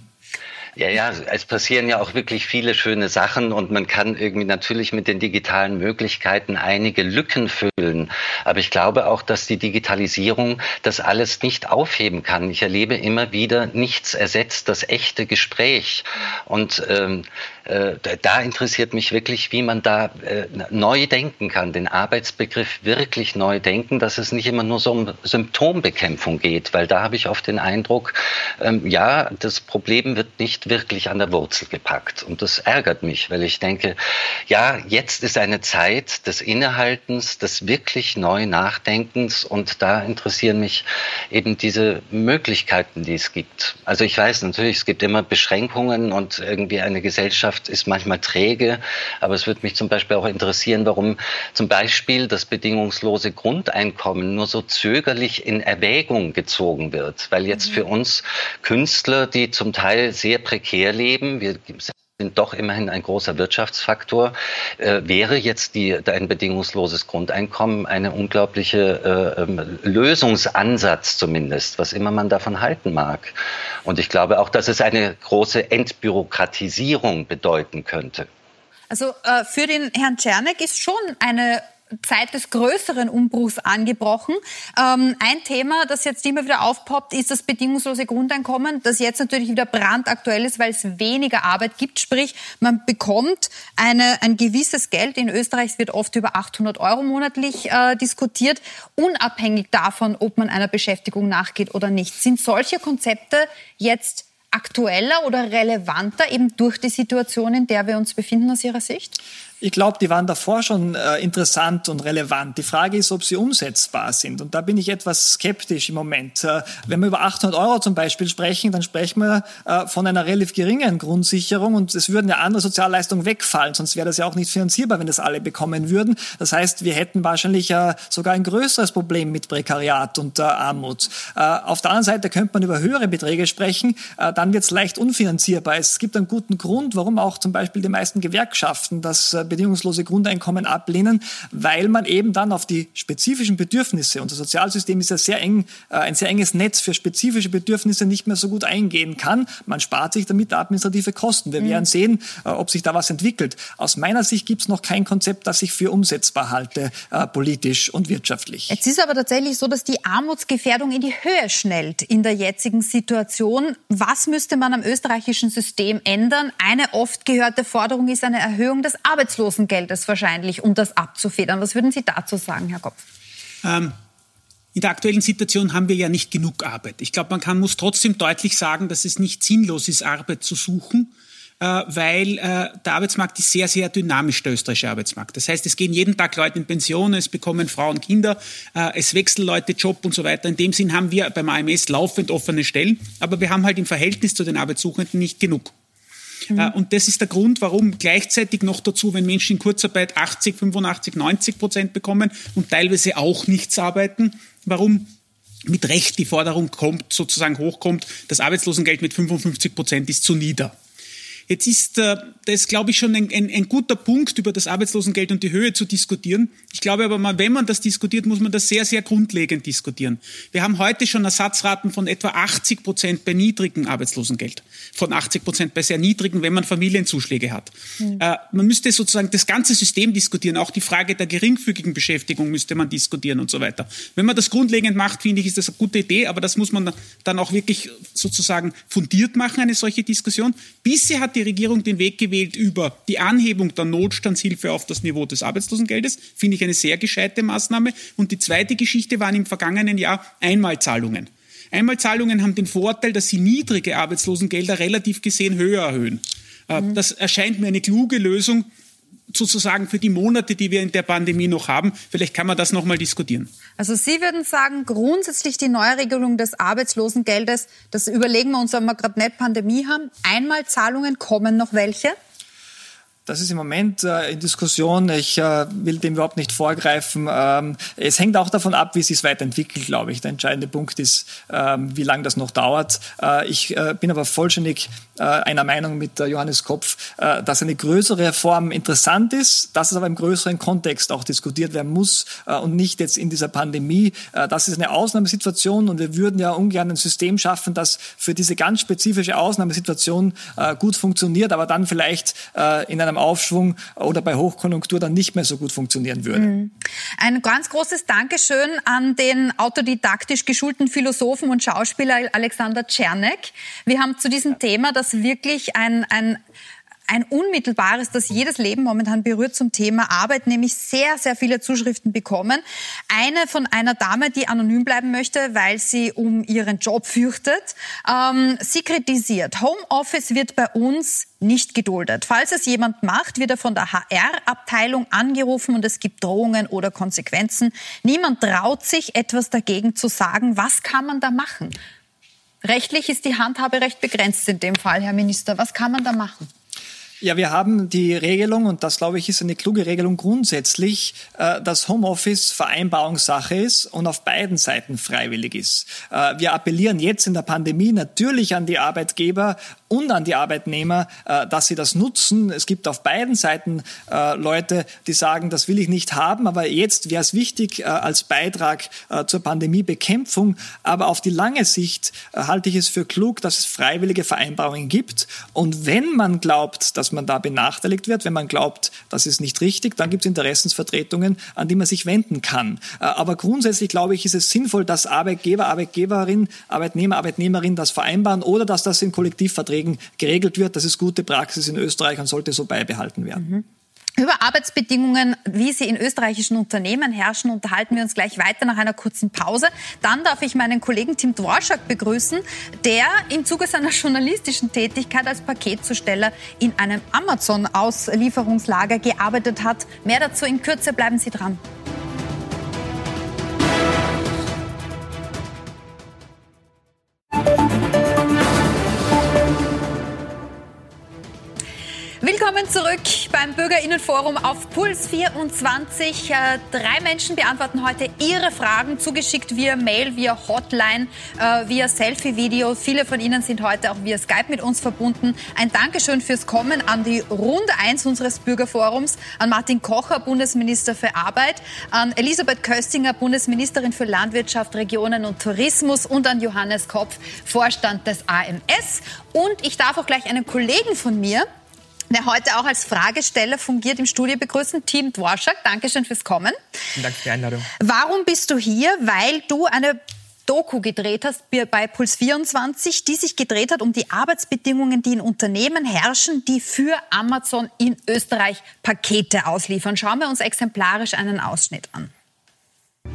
Ja, ja, es passieren ja auch wirklich viele schöne Sachen und man kann irgendwie natürlich mit den digitalen Möglichkeiten einige Lücken füllen. Aber ich glaube auch, dass die Digitalisierung das alles nicht aufheben kann. Ich erlebe immer wieder, nichts ersetzt das echte Gespräch. Und ähm, äh, da interessiert mich wirklich, wie man da äh, neu denken kann, den Arbeitsbegriff wirklich neu denken, dass es nicht immer nur so um Symptombekämpfung geht, weil da habe ich oft den Eindruck, ähm, ja, das Problem wird nicht wirklich an der Wurzel gepackt. Und das ärgert mich, weil ich denke, ja, jetzt ist eine Zeit des Innehaltens, des wirklich neu Nachdenkens und da interessieren mich eben diese Möglichkeiten, die es gibt. Also ich weiß natürlich, es gibt immer Beschränkungen und irgendwie eine Gesellschaft, ist manchmal träge, aber es würde mich zum Beispiel auch interessieren, warum zum Beispiel das bedingungslose Grundeinkommen nur so zögerlich in Erwägung gezogen wird. Weil jetzt mhm. für uns Künstler, die zum Teil sehr prekär leben, wir sind doch immerhin ein großer Wirtschaftsfaktor, äh, wäre jetzt die, ein bedingungsloses Grundeinkommen eine unglaubliche äh, ähm, Lösungsansatz zumindest, was immer man davon halten mag. Und ich glaube auch, dass es eine große Entbürokratisierung bedeuten könnte. Also äh, für den Herrn Czernek ist schon eine Zeit des größeren Umbruchs angebrochen. Ähm, ein Thema, das jetzt immer wieder aufpoppt, ist das bedingungslose Grundeinkommen, das jetzt natürlich wieder brandaktuell ist, weil es weniger Arbeit gibt. Sprich, man bekommt eine, ein gewisses Geld. In Österreich wird oft über 800 Euro monatlich äh, diskutiert, unabhängig davon, ob man einer Beschäftigung nachgeht oder nicht. Sind solche Konzepte jetzt aktueller oder relevanter eben durch die Situation, in der wir uns befinden aus Ihrer Sicht? Ich glaube, die waren davor schon äh, interessant und relevant. Die Frage ist, ob sie umsetzbar sind. Und da bin ich etwas skeptisch im Moment. Äh, wenn wir über 800 Euro zum Beispiel sprechen, dann sprechen wir äh, von einer relativ geringen Grundsicherung und es würden ja andere Sozialleistungen wegfallen. Sonst wäre das ja auch nicht finanzierbar, wenn das alle bekommen würden. Das heißt, wir hätten wahrscheinlich äh, sogar ein größeres Problem mit Prekariat und äh, Armut. Äh, auf der anderen Seite könnte man über höhere Beträge sprechen. Dann wird es leicht unfinanzierbar. Es gibt einen guten Grund, warum auch zum Beispiel die meisten Gewerkschaften das bedingungslose Grundeinkommen ablehnen, weil man eben dann auf die spezifischen Bedürfnisse, unser Sozialsystem ist ja sehr eng, äh, ein sehr enges Netz für spezifische Bedürfnisse nicht mehr so gut eingehen kann. Man spart sich damit administrative Kosten. Wir mhm. werden sehen, äh, ob sich da was entwickelt. Aus meiner Sicht gibt es noch kein Konzept, das ich für umsetzbar halte, politisch und wirtschaftlich. Jetzt ist aber tatsächlich so, dass die Armutsgefährdung in die Höhe schnellt in der jetzigen Situation. Was müsste man am österreichischen System ändern? Eine oft gehörte Forderung ist eine Erhöhung des Arbeitslosengeldes. Arbeitslosengeldes wahrscheinlich, um das abzufedern. Was würden Sie dazu sagen, Herr Kopf? Ähm, in der aktuellen Situation haben wir ja nicht genug Arbeit. Ich glaube, man kann, muss trotzdem deutlich sagen, dass es nicht sinnlos ist, Arbeit zu suchen, äh, weil äh, der Arbeitsmarkt ist sehr, sehr dynamisch, der österreichische Arbeitsmarkt. Das heißt, es gehen jeden Tag Leute in Pension, es bekommen Frauen Kinder, äh, es wechseln Leute Job und so weiter. In dem Sinn haben wir beim AMS laufend offene Stellen, aber wir haben halt im Verhältnis zu den Arbeitssuchenden nicht genug. Mhm. Äh, und das ist der Grund, warum gleichzeitig noch dazu, wenn Menschen in Kurzarbeit 80, 85, 90 Prozent bekommen und teilweise auch nichts arbeiten, warum mit Recht die Forderung kommt, sozusagen hochkommt, das Arbeitslosengeld mit 55 Prozent ist zu nieder. Jetzt ist äh, das, glaube ich, schon ein, ein, ein, guter Punkt, über das Arbeitslosengeld und die Höhe zu diskutieren. Ich glaube aber mal, wenn man das diskutiert, muss man das sehr, sehr grundlegend diskutieren. Wir haben heute schon Ersatzraten von etwa 80 Prozent bei niedrigem Arbeitslosengeld, von 80 Prozent bei sehr niedrigen, wenn man Familienzuschläge hat. Mhm. Äh, man müsste sozusagen das ganze System diskutieren, auch die Frage der geringfügigen Beschäftigung müsste man diskutieren und so weiter. Wenn man das grundlegend macht, finde ich, ist das eine gute Idee, aber das muss man dann auch wirklich sozusagen fundiert machen, eine solche Diskussion. Bisher hat die Regierung den Weg gewählt über die Anhebung der Notstandshilfe auf das Niveau des Arbeitslosengeldes. Finde ich eine sehr gescheite Maßnahme. Und die zweite Geschichte waren im vergangenen Jahr Einmalzahlungen. Einmalzahlungen haben den Vorteil, dass sie niedrige Arbeitslosengelder relativ gesehen höher erhöhen. Äh, mhm. Das erscheint mir eine kluge Lösung, sozusagen für die Monate, die wir in der Pandemie noch haben. Vielleicht kann man das noch mal diskutieren. Also Sie würden sagen, grundsätzlich die Neuregelung des Arbeitslosengeldes, das überlegen wir uns, wenn wir gerade nicht Pandemie haben. Einmalzahlungen kommen noch welche? Das ist im Moment äh, in Diskussion. Ich äh, will dem überhaupt nicht vorgreifen. Ähm, es hängt auch davon ab, wie es sich weiterentwickelt, glaube ich. Der entscheidende Punkt ist, ähm, wie lange das noch dauert. Äh, ich bin aber vollständig einer Meinung mit Johannes Kopf, dass eine größere Reform interessant ist, dass es aber im größeren Kontext auch diskutiert werden muss und nicht jetzt in dieser Pandemie. das ist eine Ausnahmesituation und wir würden ja ungern ein System schaffen, das für diese ganz spezifische Ausnahmesituation gut funktioniert, aber dann vielleicht in einem Aufschwung oder bei Hochkonjunktur dann nicht mehr so gut funktionieren würde. Mhm. Ein ganz großes Dankeschön an den autodidaktisch geschulten Philosophen und Schauspieler Alexander Czernek. Wir haben zu diesem Thema, das wirklich ein, ein ein unmittelbares, das jedes Leben momentan berührt zum Thema Arbeit, nämlich sehr, sehr viele Zuschriften bekommen. Eine von einer Dame, die anonym bleiben möchte, weil sie um ihren Job fürchtet. Ähm, sie kritisiert, Homeoffice wird bei uns nicht geduldet. Falls es jemand macht, wird er von der HR-Abteilung angerufen und es gibt Drohungen oder Konsequenzen. Niemand traut sich, etwas dagegen zu sagen. Was kann man da machen? Rechtlich ist die Handhabe recht begrenzt in dem Fall, Herr Minister. Was kann man da machen? Ja, wir haben die Regelung, und das glaube ich ist eine kluge Regelung grundsätzlich, äh, dass Homeoffice Vereinbarungssache ist und auf beiden Seiten freiwillig ist. Äh, wir appellieren jetzt in der Pandemie natürlich an die Arbeitgeber und an die Arbeitnehmer, äh, dass sie das nutzen. Es gibt auf beiden Seiten Leute, die sagen, das will ich nicht haben, aber jetzt wäre es wichtig als Beitrag zur Pandemiebekämpfung. Aber auf die lange Sicht halte ich es für klug, dass es freiwillige Vereinbarungen gibt. Und wenn man glaubt, dass man da benachteiligt wird. Wenn man glaubt, das ist nicht richtig, dann gibt es Interessensvertretungen, an die man sich wenden kann. Äh, aber grundsätzlich glaube ich, ist es sinnvoll, dass Arbeitgeber, Arbeitgeberin, Arbeitnehmer, Arbeitnehmerin das vereinbaren oder dass das in Kollektivverträgen geregelt wird. Das ist gute Praxis in Österreich und sollte so beibehalten werden. Mhm. Über Arbeitsbedingungen, wie sie in österreichischen Unternehmen herrschen, unterhalten wir uns gleich weiter nach einer kurzen Pause. Dann darf ich meinen Kollegen Tim Dworschak begrüßen, der im Zuge seiner journalistischen Tätigkeit als Paketzusteller in einem Amazon-Auslieferungslager gearbeitet hat. Mehr dazu in Kürze, bleiben Sie dran. Willkommen zurück beim Bürgerinnenforum auf Puls 24. Äh, drei Menschen beantworten heute Ihre Fragen, zugeschickt via Mail, via Hotline, äh, via Selfie-Video. Viele von Ihnen sind heute auch via Skype mit uns verbunden. Ein Dankeschön fürs Kommen an die Runde 1 unseres Bürgerforums, an Martin Kocher, Bundesminister für Arbeit, an Elisabeth Köstinger, Bundesministerin für Landwirtschaft, Regionen und Tourismus und an Johannes Kopf, Vorstand des AMS. Und ich darf auch gleich einen Kollegen von mir, der heute auch als Fragesteller fungiert, im Studio begrüßen. Team Dworschak, Dankeschön fürs Kommen. Vielen Dank für die Einladung. Warum bist du hier? Weil du eine Doku gedreht hast bei Puls 24, die sich gedreht hat um die Arbeitsbedingungen, die in Unternehmen herrschen, die für Amazon in Österreich Pakete ausliefern. Schauen wir uns exemplarisch einen Ausschnitt an.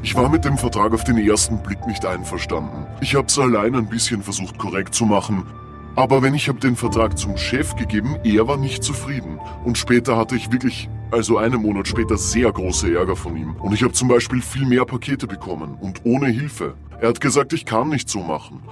Ich war mit dem Vertrag auf den ersten Blick nicht einverstanden. Ich habe es allein ein bisschen versucht korrekt zu machen, aber wenn ich habe den Vertrag zum Chef gegeben, er war nicht zufrieden. Und später hatte ich wirklich, also einen Monat später, sehr große Ärger von ihm. Und ich habe zum Beispiel viel mehr Pakete bekommen und ohne Hilfe. Er hat gesagt, ich kann nicht so machen.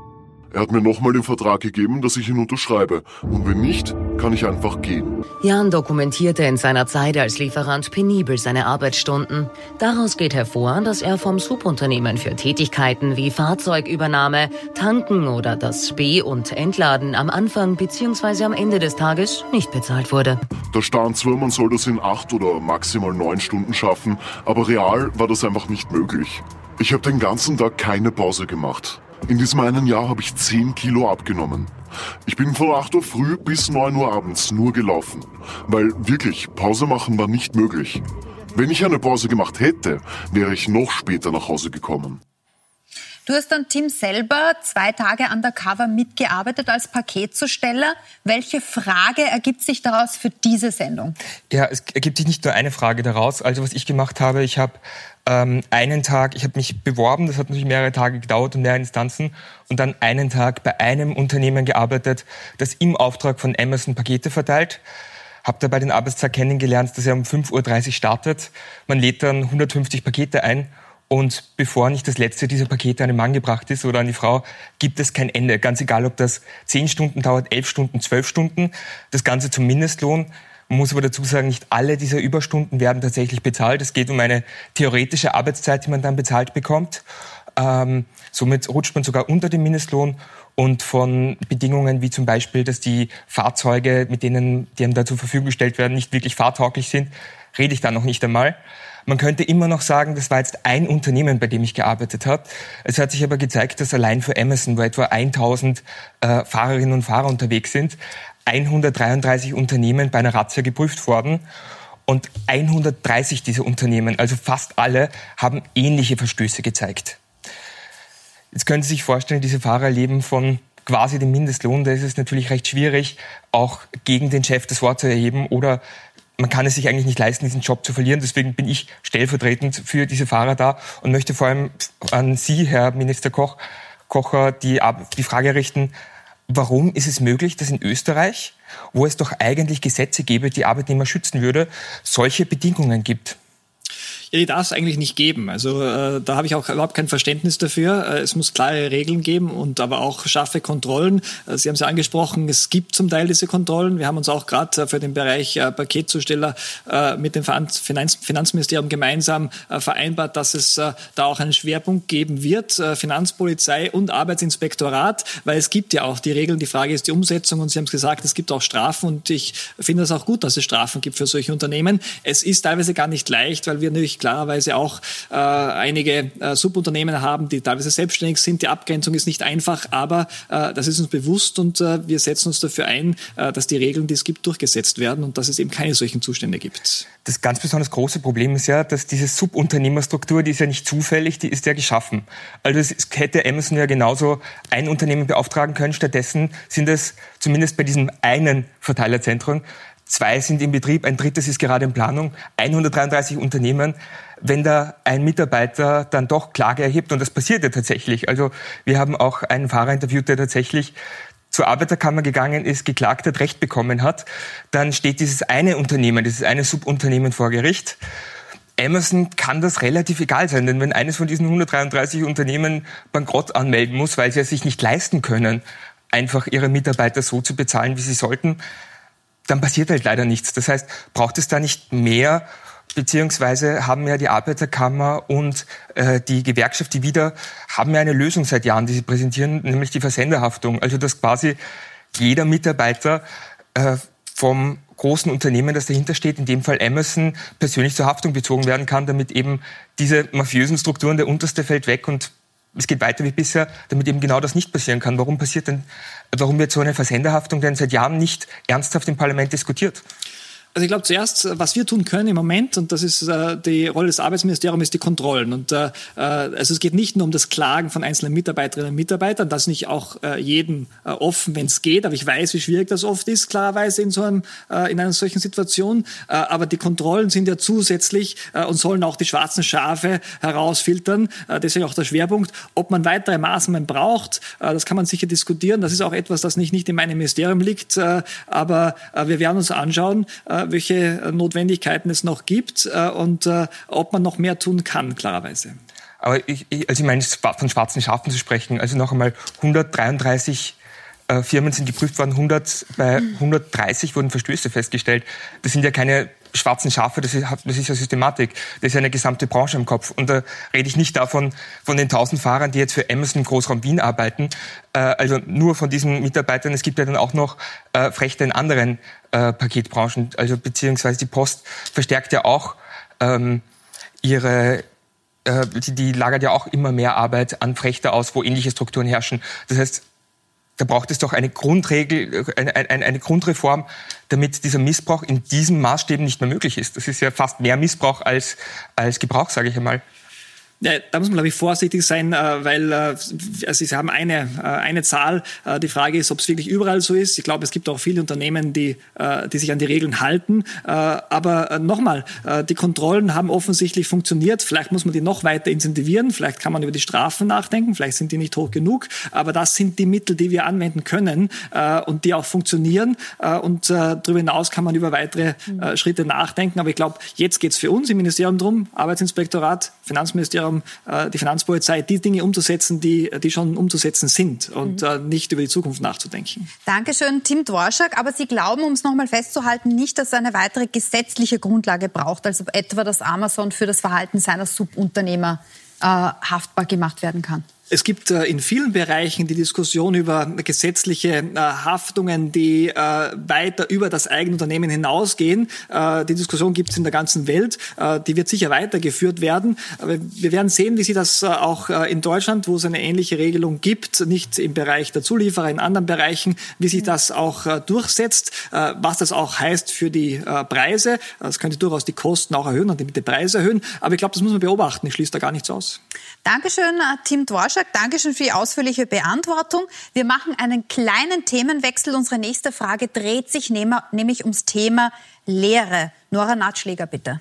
Er hat mir nochmal den Vertrag gegeben, dass ich ihn unterschreibe. Und wenn nicht, kann ich einfach gehen. Jan dokumentierte in seiner Zeit als Lieferant penibel seine Arbeitsstunden. Daraus geht hervor, dass er vom Subunternehmen für Tätigkeiten wie Fahrzeugübernahme, Tanken oder das Be- und Entladen am Anfang bzw. am Ende des Tages nicht bezahlt wurde. Da stand zwar, man soll das in acht oder maximal neun Stunden schaffen, aber real war das einfach nicht möglich. Ich habe den ganzen Tag keine Pause gemacht. In diesem einen Jahr habe ich 10 Kilo abgenommen. Ich bin von 8 Uhr früh bis 9 Uhr abends nur gelaufen. Weil wirklich, Pause machen war nicht möglich. Wenn ich eine Pause gemacht hätte, wäre ich noch später nach Hause gekommen. Du hast dann Tim selber zwei Tage undercover mitgearbeitet als Paketzusteller. Welche Frage ergibt sich daraus für diese Sendung? Ja, es ergibt sich nicht nur eine Frage daraus. Also was ich gemacht habe, ich habe ähm, einen Tag, ich habe mich beworben, das hat natürlich mehrere Tage gedauert und mehrere Instanzen und dann einen Tag bei einem Unternehmen gearbeitet, das im Auftrag von Amazon Pakete verteilt. Habe dabei den Arbeitstag kennengelernt, dass er um 5.30 Uhr startet. Man lädt dann 150 Pakete ein und bevor nicht das letzte dieser Pakete an den Mann gebracht ist oder an die Frau, gibt es kein Ende. Ganz egal, ob das zehn Stunden dauert, elf Stunden, zwölf Stunden. Das Ganze zum Mindestlohn. Man muss aber dazu sagen, nicht alle dieser Überstunden werden tatsächlich bezahlt. Es geht um eine theoretische Arbeitszeit, die man dann bezahlt bekommt. Ähm, somit rutscht man sogar unter dem Mindestlohn und von Bedingungen wie zum Beispiel, dass die Fahrzeuge, mit denen die einem da zur Verfügung gestellt werden, nicht wirklich fahrtauglich sind, rede ich da noch nicht einmal. Man könnte immer noch sagen, das war jetzt ein Unternehmen, bei dem ich gearbeitet habe. Es hat sich aber gezeigt, dass allein für Amazon, wo etwa 1000 äh, Fahrerinnen und Fahrer unterwegs sind, 133 Unternehmen bei einer Razzia geprüft worden. Und 130 dieser Unternehmen, also fast alle, haben ähnliche Verstöße gezeigt. Jetzt können Sie sich vorstellen, diese Fahrer leben von quasi dem Mindestlohn. Da ist es natürlich recht schwierig, auch gegen den Chef das Wort zu erheben oder man kann es sich eigentlich nicht leisten, diesen Job zu verlieren. Deswegen bin ich stellvertretend für diese Fahrer da und möchte vor allem an Sie, Herr Minister Koch, Kocher, die, die Frage richten, warum ist es möglich, dass in Österreich, wo es doch eigentlich Gesetze gäbe, die Arbeitnehmer schützen würde, solche Bedingungen gibt? Die darf es eigentlich nicht geben. Also äh, da habe ich auch überhaupt kein Verständnis dafür. Äh, es muss klare Regeln geben und aber auch scharfe Kontrollen. Äh, Sie haben es ja angesprochen, es gibt zum Teil diese Kontrollen. Wir haben uns auch gerade äh, für den Bereich äh, Paketzusteller äh, mit dem Finanz Finanzministerium gemeinsam vereinbart, dass es da auch einen Schwerpunkt geben wird, Finanzpolizei und Arbeitsinspektorat, weil es gibt ja auch die Regeln. Die Frage ist die Umsetzung und Sie haben es gesagt, es gibt auch Strafen und ich finde es auch gut, dass es Strafen gibt für solche Unternehmen. Es ist teilweise gar nicht leicht, weil wir natürlich klarerweise auch äh, einige äh, Subunternehmen haben, die teilweise selbstständig sind. Die Abgrenzung ist nicht einfach, aber äh, das ist uns bewusst und äh, wir setzen uns dafür ein, äh, dass die Regeln, die es gibt, durchgesetzt werden und dass es eben keine solchen Zustände gibt. Das ganz besonders große Problem ist ja, dass diese Subunternehmerstruktur, die ist ja nicht zufällig, die ist ja geschaffen. Also es hätte Amazon ja genauso ein Unternehmen beauftragen können. Stattdessen sind es zumindest bei diesem einen Verteilerzentrum zwei sind im Betrieb, ein drittes ist gerade in Planung, 133 Unternehmen. Wenn da ein Mitarbeiter dann doch Klage erhebt, und das passiert ja tatsächlich, also wir haben auch einen Fahrer interviewt, der tatsächlich zur Arbeiterkammer gegangen ist, geklagt hat, Recht bekommen hat, dann steht dieses eine Unternehmen, dieses eine Subunternehmen vor Gericht. Amazon kann das relativ egal sein, denn wenn eines von diesen 133 Unternehmen Bankrott anmelden muss, weil sie es sich nicht leisten können, einfach ihre Mitarbeiter so zu bezahlen, wie sie sollten, dann passiert halt leider nichts. Das heißt, braucht es da nicht mehr beziehungsweise haben ja die Arbeiterkammer und äh, die Gewerkschaft, die wieder, haben ja eine Lösung seit Jahren, die sie präsentieren, nämlich die Versenderhaftung. Also dass quasi jeder Mitarbeiter äh, vom großen Unternehmen, das dahinter steht, in dem Fall Amazon, persönlich zur Haftung bezogen werden kann, damit eben diese mafiösen Strukturen, der unterste fällt weg und es geht weiter wie bisher, damit eben genau das nicht passieren kann. Warum passiert denn, warum wird so eine Versenderhaftung denn seit Jahren nicht ernsthaft im Parlament diskutiert? Also ich glaube zuerst, was wir tun können im Moment, und das ist äh, die Rolle des Arbeitsministeriums, ist die Kontrollen. Und äh, äh, also es geht nicht nur um das Klagen von einzelnen Mitarbeiterinnen und Mitarbeitern, das nicht auch äh, jedem äh, offen, wenn es geht. Aber ich weiß, wie schwierig das oft ist, klarerweise in so einem, äh, in einer solchen Situation. Äh, aber die Kontrollen sind ja zusätzlich äh, und sollen auch die schwarzen Schafe herausfiltern. Äh, deswegen auch der Schwerpunkt. Ob man weitere Maßnahmen braucht, äh, das kann man sicher diskutieren. Das ist auch etwas, das nicht, nicht in meinem Ministerium liegt. Äh, aber äh, wir werden uns anschauen. Äh, welche Notwendigkeiten es noch gibt äh, und äh, ob man noch mehr tun kann, klarerweise. Aber ich, also ich meine, von schwarzen Schafen zu sprechen, also noch einmal 133 äh, Firmen sind geprüft worden, 100, bei 130 wurden Verstöße festgestellt. Das sind ja keine schwarzen Schafe, das ist, das ist ja Systematik. Das ist eine gesamte Branche im Kopf. Und da rede ich nicht davon, von den tausend Fahrern, die jetzt für Amazon im Großraum Wien arbeiten, äh, also nur von diesen Mitarbeitern. Es gibt ja dann auch noch äh, Frechte in anderen äh, Paketbranchen, also beziehungsweise die Post verstärkt ja auch ähm, ihre äh, die, die lagert ja auch immer mehr Arbeit an Frechter aus, wo ähnliche Strukturen herrschen. Das heißt, da braucht es doch eine Grundregel, eine, eine, eine Grundreform, damit dieser Missbrauch in diesen Maßstäben nicht mehr möglich ist. Das ist ja fast mehr Missbrauch als, als Gebrauch, sage ich einmal. Ja, da muss man, glaube ich, vorsichtig sein, äh, weil äh, also Sie haben eine, äh, eine Zahl. Die Frage ist, ob es wirklich überall so ist. Ich glaube, es gibt auch viele Unternehmen, die, die sich an die Regeln halten. Aber nochmal, die Kontrollen haben offensichtlich funktioniert. Vielleicht muss man die noch weiter incentivieren. Vielleicht kann man über die Strafen nachdenken. Vielleicht sind die nicht hoch genug. Aber das sind die Mittel, die wir anwenden können und die auch funktionieren. Und darüber hinaus kann man über weitere Schritte nachdenken. Aber ich glaube, jetzt geht es für uns im Ministerium drum, Arbeitsinspektorat, Finanzministerium, darum, äh, die Finanzpolizei die Dinge umzusetzen, die, die schon umzusetzen sind und mhm. Äh, nicht über die Zukunft nachzudenken. Dankeschön, Tim Dworschak. Aber Sie glauben, um es nochmal festzuhalten, nicht, dass es eine weitere gesetzliche Grundlage braucht, also etwa, dass Amazon für das Verhalten seiner Subunternehmer äh, haftbar gemacht werden kann? Es gibt äh, in vielen Bereichen die Diskussion über gesetzliche äh, Haftungen, die äh, weiter über das eigene Unternehmen hinausgehen. Die Diskussion gibt es in der ganzen Welt. Die wird sicher weitergeführt werden. Aber wir werden sehen, wie sich das auch in Deutschland, wo es eine ähnliche Regelung gibt, nicht im Bereich der Zulieferer, in anderen Bereichen, wie sich das auch durchsetzt, was das auch heißt für die Preise. Das könnte durchaus die Kosten auch erhöhen und die Preise erhöhen. Aber ich glaube, das muss man beobachten. Ich schließe da gar nichts aus. Dankeschön, Tim Dworscher. Dvorak, Dankeschön für die ausführliche Beantwortung. Wir machen einen kleinen Themenwechsel. Unsere nächste Frage dreht sich nämlich ums Thema Lehre. Nora Natschläger, bitte.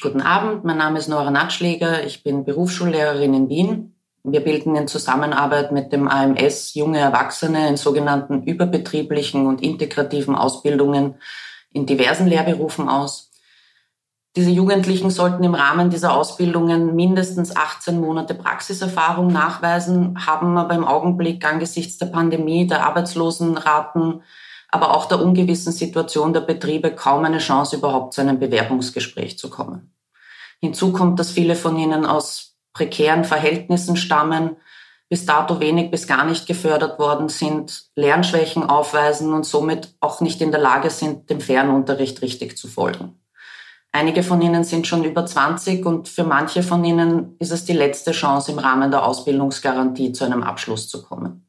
Guten Abend, mein Name ist Nora Natschläger. Ich bin Berufsschullehrerin in Wien. Wir bilden in Zusammenarbeit mit dem AMS junge Erwachsene in sogenannten überbetrieblichen und integrativen Ausbildungen in diversen Lehrberufen aus. Diese Jugendlichen sollten im Rahmen dieser Ausbildungen mindestens 18 Monate Praxiserfahrung nachweisen, haben aber im Augenblick angesichts der Pandemie, der Arbeitslosenraten, aber auch der ungewissen Situation der Betriebe kaum eine Chance, überhaupt zu einem Bewerbungsgespräch zu kommen. Hinzu kommt, dass viele von ihnen aus prekären Verhältnissen stammen, bis dato wenig bis gar nicht gefördert worden sind, Lernschwächen aufweisen und somit auch nicht in der Lage sind, dem Fernunterricht richtig zu folgen. Einige von ihnen sind schon über 20 und für manche von ihnen ist es die letzte Chance, im Rahmen der Ausbildungsgarantie zu einem Abschluss zu kommen.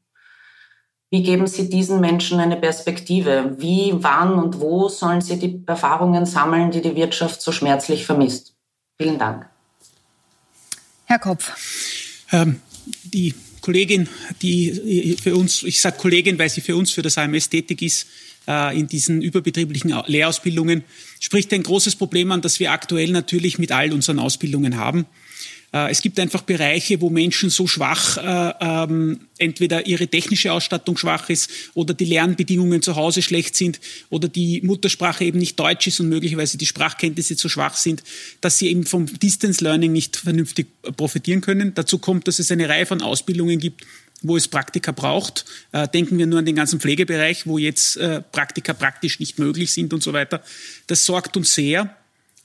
Wie geben Sie diesen Menschen eine Perspektive? Wie, wann und wo sollen sie die Erfahrungen sammeln, die die Wirtschaft so schmerzlich vermisst? Vielen Dank. Herr Kopf. Ähm, die Kollegin, die für uns, ich sage Kollegin, weil sie für uns, für das AMS tätig ist, äh, in diesen überbetrieblichen Lehrausbildungen, spricht ein großes Problem an, das wir aktuell natürlich mit all unseren Ausbildungen haben. Äh, es gibt einfach Bereiche, wo Menschen so schwach, äh, ähm, entweder ihre technische Ausstattung schwach ist oder die Lernbedingungen zu Hause schlecht sind oder die Muttersprache eben nicht Deutsch ist und möglicherweise die Sprachkenntnisse zu schwach sind, dass sie eben vom Distance Learning nicht vernünftig profitieren können. Dazu kommt, dass es eine Reihe von Ausbildungen gibt, wo es Praktika braucht. Äh, denken wir nur an den ganzen Pflegebereich, wo jetzt äh, Praktika praktisch nicht möglich sind und so weiter. Das sorgt uns sehr.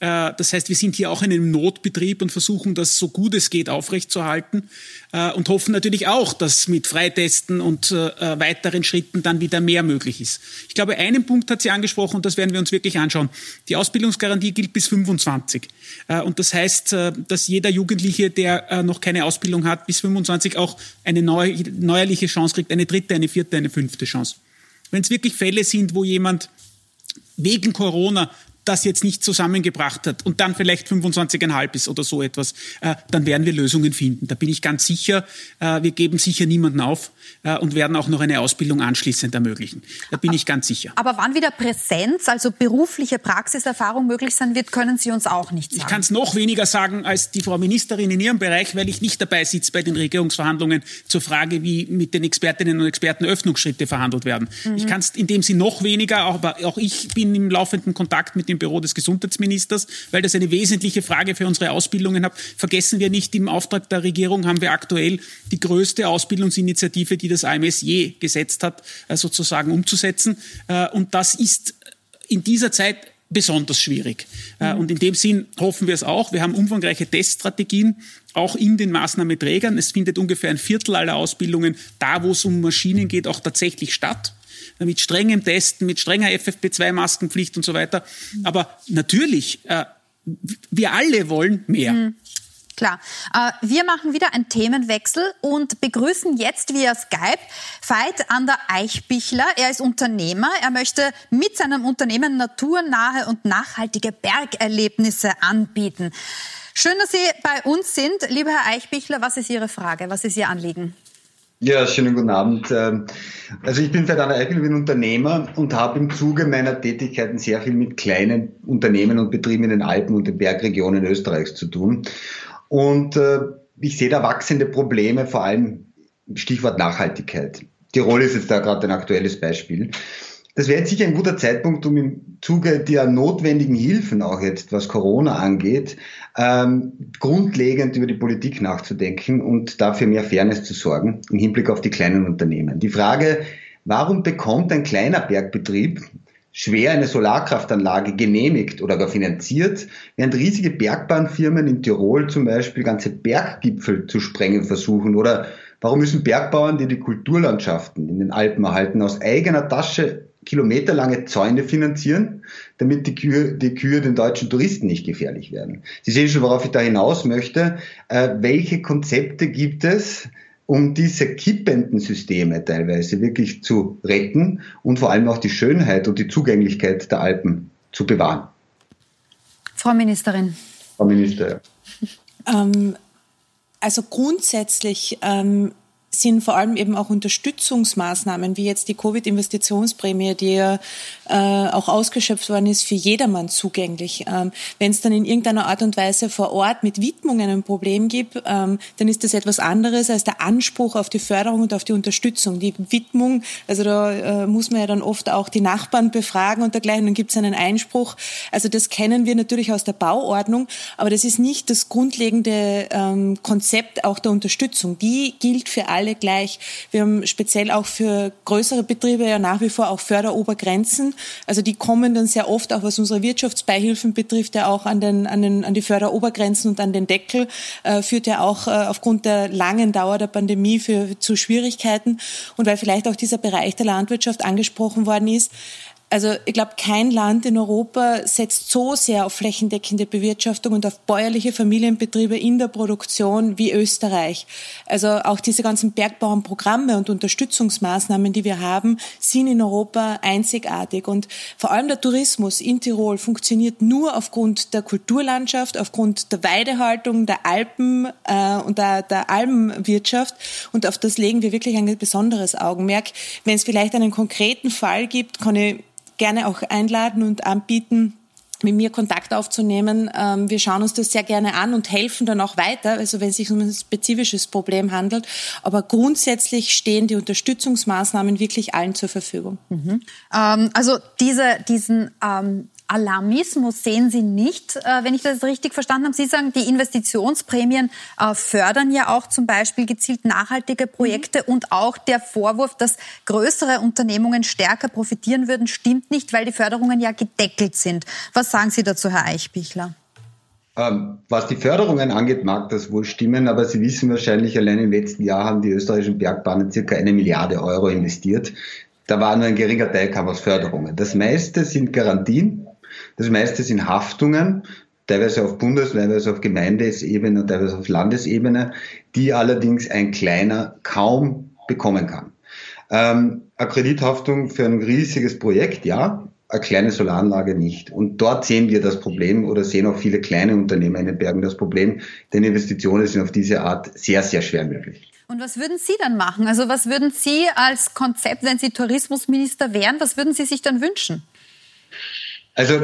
Äh, das heißt, wir sind hier auch in einem Notbetrieb und versuchen das so gut es geht aufrechtzuerhalten äh, und hoffen natürlich auch, dass mit Freitesten und äh, weiteren Schritten dann wieder mehr möglich ist. Ich glaube, einen Punkt hat sie angesprochen und das werden wir uns wirklich anschauen. Die Ausbildungsgarantie gilt bis 25. Und das heißt, dass jeder Jugendliche, der noch keine Ausbildung hat, bis 25 auch eine neu, neuerliche Chance kriegt, eine dritte, eine vierte, eine fünfte Chance. Wenn es wirklich Fälle sind, wo jemand wegen Corona das jetzt nicht zusammengebracht hat und dann vielleicht 25,5 ist oder so etwas, äh, dann werden wir Lösungen finden. Da bin ich ganz sicher. Äh, wir geben sicher niemanden auf äh, und werden auch noch eine Ausbildung anschließend ermöglichen. Da bin ich ganz sicher. Aber wann wieder Präsenz, also berufliche Praxiserfahrung möglich sein wird, können Sie uns auch nicht sagen. Ich kann es noch weniger sagen als die Frau Ministerin in ihrem Bereich, weil ich nicht dabei sitze bei den Regierungsverhandlungen zur Frage, wie mit den Expertinnen und Experten Öffnungsschritte verhandelt werden. Mhm. Ich kann es in dem Sie noch weniger, aber auch ich bin im laufenden Kontakt mit dem Büro des Gesundheitsministers, weil das eine wesentliche Frage für unsere Ausbildungen hat. Vergessen wir nicht, im Auftrag der Regierung haben wir aktuell die größte Ausbildungsinitiative, die das AMS je gesetzt hat, äh, sozusagen umzusetzen. Äh, und das ist in dieser Zeit besonders schwierig. Äh, mhm. Und in dem Sinn hoffen wir es auch. Wir haben umfangreiche Teststrategien, auch in den Maßnahmeträgern. Es findet ungefähr ein Viertel aller Ausbildungen, da wo es um Maschinen geht, auch tatsächlich statt mit strengem Testen, mit strenger FFP2-Maskenpflicht und so weiter. Aber natürlich, äh, wir alle wollen mehr. Mhm. Klar. Äh, wir machen wieder einen Themenwechsel und begrüßen jetzt via Skype Veit an der Eichbichler. Er ist Unternehmer. Er möchte mit seinem Unternehmen naturnahe und nachhaltige Bergerlebnisse anbieten. Schön, dass Sie bei uns sind. Lieber Herr Eichbichler, was ist Ihre Frage? Was ist Ihr Anliegen? Ja, schönen guten Abend. Ähm, also ich bin Ferdinand Eichel, bin Unternehmer und habe im Zuge meiner Tätigkeiten sehr viel mit kleinen Unternehmen und Betrieben in den Alpen und den Bergregionen Österreichs zu tun. Und äh, ich sehe da wachsende Probleme, vor allem Stichwort Nachhaltigkeit. Tirol ist jetzt da gerade ein aktuelles Beispiel. Das wäre jetzt sicher ein guter Zeitpunkt, um im Zuge der notwendigen Hilfen, auch jetzt was Corona angeht, ähm, grundlegend über die Politik nachzudenken und dafür mehr Fairness zu sorgen im Hinblick auf die kleinen Unternehmen. Die Frage, warum bekommt ein kleiner Bergbetrieb schwer eine Solarkraftanlage genehmigt oder gar finanziert, während riesige Bergbahnfirmen in Tirol zum Beispiel ganze Berggipfel zu sprengen versuchen oder Warum müssen Bergbauern, die die Kulturlandschaften in den Alpen erhalten, aus eigener Tasche kilometerlange Zäune finanzieren, damit die Kühe, die Kühe den deutschen Touristen nicht gefährlich werden. Sie sehen schon, worauf ich da hinaus möchte. Äh, welche Konzepte gibt es, um diese kippenden Systeme teilweise wirklich zu retten und vor allem auch die Schönheit und die Zugänglichkeit der Alpen zu bewahren? Frau Ministerin. Frau Minister. Ähm, also grundsätzlich ähm, sind vor allem eben auch Unterstützungsmaßnahmen, wie jetzt die Covid-Investitionsprämie, die ja äh, auch ausgeschöpft worden ist, für jedermann zugänglich. Ähm, Wenn es dann in irgendeiner Art und Weise vor Ort mit Widmungen ein Problem gibt, ähm, dann ist das etwas anderes als der Anspruch auf die Förderung und auf die Unterstützung. Die Widmung, also da äh, muss man ja dann oft auch die Nachbarn befragen und dergleichen, dann gibt es einen Einspruch. Also das kennen wir natürlich aus der Bauordnung, aber das ist nicht das grundlegende ähm, Konzept auch der Unterstützung. Die gilt für alle alle gleich. Wir haben speziell auch für größere Betriebe ja nach wie vor auch Förderobergrenzen. Also die kommen dann sehr oft, auch was unsere Wirtschaftsbeihilfen betrifft, ja auch an, den, an, den, an die Förderobergrenzen und an den Deckel, äh, führt ja auch äh, aufgrund der langen Dauer der Pandemie für, zu Schwierigkeiten. Und weil vielleicht auch dieser Bereich der Landwirtschaft angesprochen worden ist, Also ich glaube, kein Land in Europa setzt so sehr auf flächendeckende Bewirtschaftung und auf bäuerliche Familienbetriebe in der Produktion wie Österreich. Also auch diese ganzen Bergbauernprogramme und Unterstützungsmaßnahmen, die wir haben, sind in Europa einzigartig. Und vor allem der Tourismus in Tirol funktioniert nur aufgrund der Kulturlandschaft, aufgrund der Weidehaltung, der Alpen äh, und der, der Almenwirtschaft. Und auf das legen wir wirklich ein besonderes Augenmerk. Wenn es vielleicht einen konkreten Fall gibt, kann ich gerne auch einladen und anbieten, mit mir Kontakt aufzunehmen. Ähm, wir schauen uns das sehr gerne an und helfen dann auch weiter, also wenn es sich um ein spezifisches Problem handelt. Aber grundsätzlich stehen die Unterstützungsmaßnahmen wirklich allen zur Verfügung. Mhm. Ähm, also diese, diesen ähm, Alarmismus sehen Sie nicht, äh, wenn ich das richtig verstanden habe. Sie sagen, die Investitionsprämien äh, fördern ja auch zum Beispiel gezielt nachhaltige Projekte mhm. und auch der Vorwurf, dass größere Unternehmungen stärker profitieren würden, stimmt nicht, weil die Förderungen ja gedeckelt sind. Was sagen Sie dazu, Herr Eichbichler? Ähm, was die Förderungen angeht, mag das wohl stimmen, aber Sie wissen wahrscheinlich, allein im letzten Jahr haben die österreichischen Bergbahnen circa eine Milliarde Euro investiert. Da war nur ein geringer Teil kam aus Förderungen. Das meiste sind Garantien, das meiste sind Haftungen, teilweise auf Bundes-, teilweise auf Gemeindesebene teilweise auf Landesebene, die allerdings ein kleiner kaum bekommen kann. Ähm, eine Kredithaftung für ein riesiges Projekt, ja, eine kleine Solaranlage nicht. Und dort sehen wir das Problem oder sehen auch viele kleine Unternehmer in den Bergen das Problem, denn Investitionen sind auf diese Art sehr, sehr schwer möglich. Und was würden Sie dann machen? Also was würden Sie als Konzept, wenn Sie Tourismusminister wären, was würden Sie sich dann wünschen? Also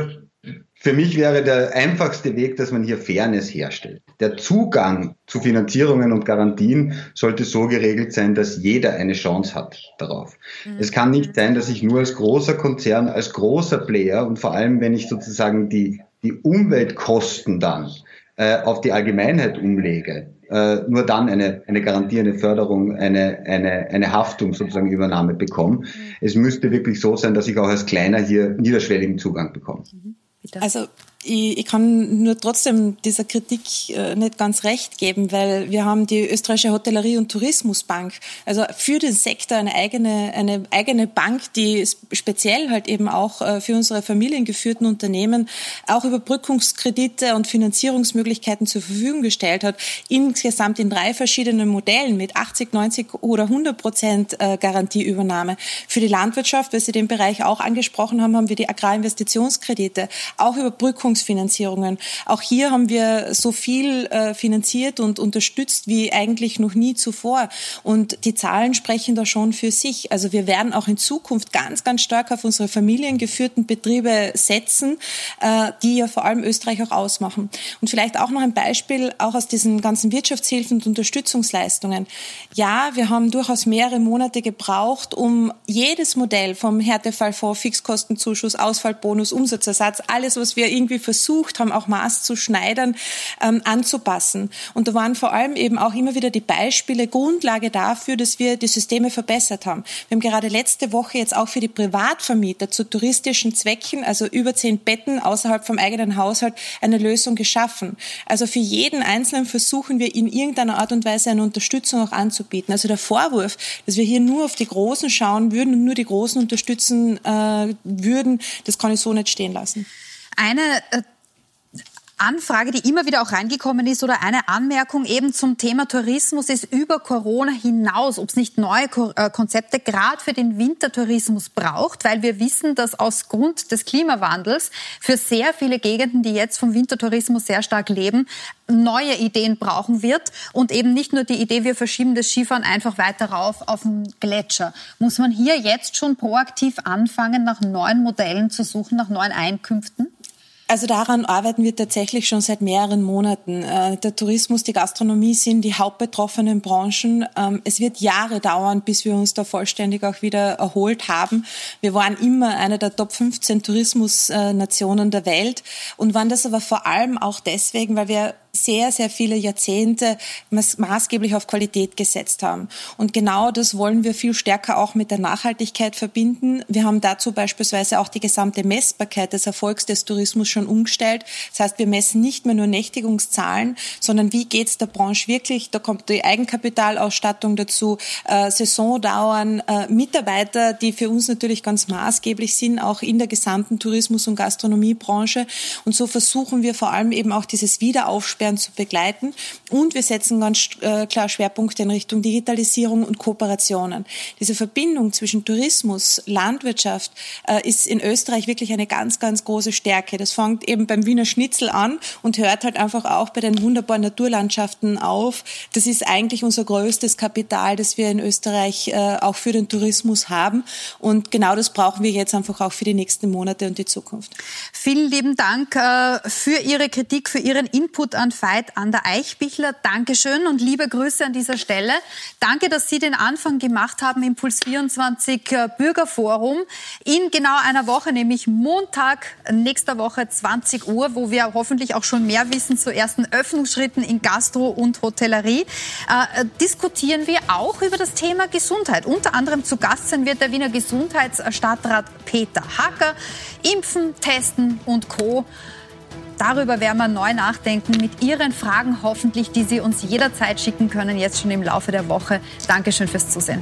für mich wäre der einfachste Weg, dass man hier Fairness herstellt. Der Zugang zu Finanzierungen und Garantien sollte so geregelt sein, dass jeder eine Chance hat darauf. Mhm. Es kann nicht sein, dass ich nur als großer Konzern, als großer Player und vor allem, wenn ich sozusagen die, die Umweltkosten dann äh, auf die Allgemeinheit umlege, äh, nur dann eine, eine Garantie, eine Förderung, eine, eine, eine Haftung sozusagen Übernahme bekomme. Mhm. Es müsste wirklich so sein, dass ich auch als Kleiner hier niederschwelligen Zugang bekomme. Mhm. Also ich, ich kann nur trotzdem dieser Kritik äh, nicht ganz recht geben, weil wir haben die österreichische Hotellerie- und Tourismusbank, also für den Sektor eine eigene, eine eigene Bank, die speziell halt eben auch äh, für unsere familiengeführten Unternehmen auch Überbrückungskredite und Finanzierungsmöglichkeiten zur Verfügung gestellt hat, insgesamt in drei verschiedenen Modellen mit 80, 90 oder 100 Prozent äh, Garantieübernahme. Für die Landwirtschaft, weil Sie den Bereich auch angesprochen haben, haben wir die Agrarinvestitionskredite, auch Überbrückung Wirkungsfinanzierungen. Auch hier haben wir so viel äh, finanziert und unterstützt wie eigentlich noch nie zuvor. Und die Zahlen sprechen da schon für sich. Also wir werden auch in Zukunft ganz, ganz stark auf unsere familiengeführten Betriebe setzen, äh, die ja vor allem Österreich auch ausmachen. Und vielleicht auch noch ein Beispiel auch aus diesen ganzen Wirtschaftshilfen und Unterstützungsleistungen. Ja, wir haben durchaus mehrere Monate gebraucht, um jedes Modell vom Härtefallfonds, Fixkostenzuschuss, Ausfallbonus, Umsatzersatz, alles, was wir irgendwie versucht haben, auch Maß zu schneidern, ähm, anzupassen. Und da waren vor allem eben auch immer wieder die Beispiele Grundlage dafür, dass wir die Systeme verbessert haben. Wir haben gerade letzte Woche jetzt auch für die Privatvermieter zu touristischen Zwecken, also über zehn Betten außerhalb vom eigenen Haushalt, eine Lösung geschaffen. Also für jeden Einzelnen versuchen wir in irgendeiner Art und Weise eine Unterstützung auch anzubieten. Also der Vorwurf, dass wir hier nur auf die Großen schauen würden und nur die Großen unterstützen äh, würden, das kann ich so nicht stehen lassen. Eine äh, Anfrage, die immer wieder auch reingekommen ist oder eine Anmerkung eben zum Thema Tourismus ist über Corona hinaus, ob es nicht neue äh, Konzepte gerade für den Wintertourismus braucht, weil wir wissen, dass aus Grund des Klimawandels für sehr viele Gegenden, die jetzt vom Wintertourismus sehr stark leben, neue Ideen brauchen wird und eben nicht nur die Idee, wir verschieben das Skifahren einfach weiter rauf auf den Gletscher. Muss man hier jetzt schon proaktiv anfangen, nach neuen Modellen zu suchen, nach neuen Einkünften? Also daran arbeiten wir tatsächlich schon seit mehreren Monaten. Äh, der Tourismus, die Gastronomie sind die hauptbetroffenen Branchen. Ähm, es wird Jahre dauern, bis wir uns da vollständig auch wieder erholt haben. Wir waren immer eine der Top 15 Tourismusnationen der Welt und waren das aber vor allem auch deswegen, weil wir sehr, sehr viele Jahrzehnte maßgeblich auf Qualität gesetzt haben. Und genau das wollen wir viel stärker auch mit der Nachhaltigkeit verbinden. Wir haben dazu beispielsweise auch die gesamte Messbarkeit des Erfolgs des Tourismus schon umgestellt. Das heißt, wir messen nicht mehr nur Nächtigungszahlen, sondern wie geht es der Branche wirklich? Da kommt die Eigenkapitalausstattung dazu, äh, Saisondauern, äh, Mitarbeiter, die für uns natürlich ganz maßgeblich sind, auch in der gesamten Tourismus- und Gastronomiebranche. Und so versuchen wir vor allem eben auch dieses Wiederaufsperren zu begleiten. Und wir setzen ganz äh, klar Schwerpunkte in Richtung Digitalisierung und Kooperationen. Diese Verbindung zwischen Tourismus, Landwirtschaft äh, ist in Österreich wirklich eine ganz, ganz große Stärke. Das fängt eben beim Wiener Schnitzel an und hört halt einfach auch bei den wunderbaren Naturlandschaften auf. Das ist eigentlich unser größtes Kapital, das wir in Österreich äh, auch für den Tourismus haben. Und genau das brauchen wir jetzt einfach auch für die nächsten Monate und die Zukunft. Vielen lieben Dank äh, für Ihre Kritik, für Ihren Input an Veit an der Eichbichler. Dankeschön und liebe Grüße an dieser Stelle. Danke, dass Sie den Anfang gemacht haben im Puls 24 äh, Bürgerforum in genau einer Woche, nämlich Montag nächster Woche 20 Uhr, wo wir hoffentlich auch schon mehr wissen zu ersten Öffnungsschritten in Gastro und Hotellerie. Äh, diskutieren wir auch über das Thema Gesundheit. Unter anderem zu Gast sein wird der Wiener Gesundheitsstadtrat Peter Hacker. Impfen, Testen und Co. Darüber werden wir neu nachdenken mit Ihren Fragen hoffentlich, die Sie uns jederzeit schicken können, jetzt schon im Laufe der Woche. Dankeschön fürs Zusehen.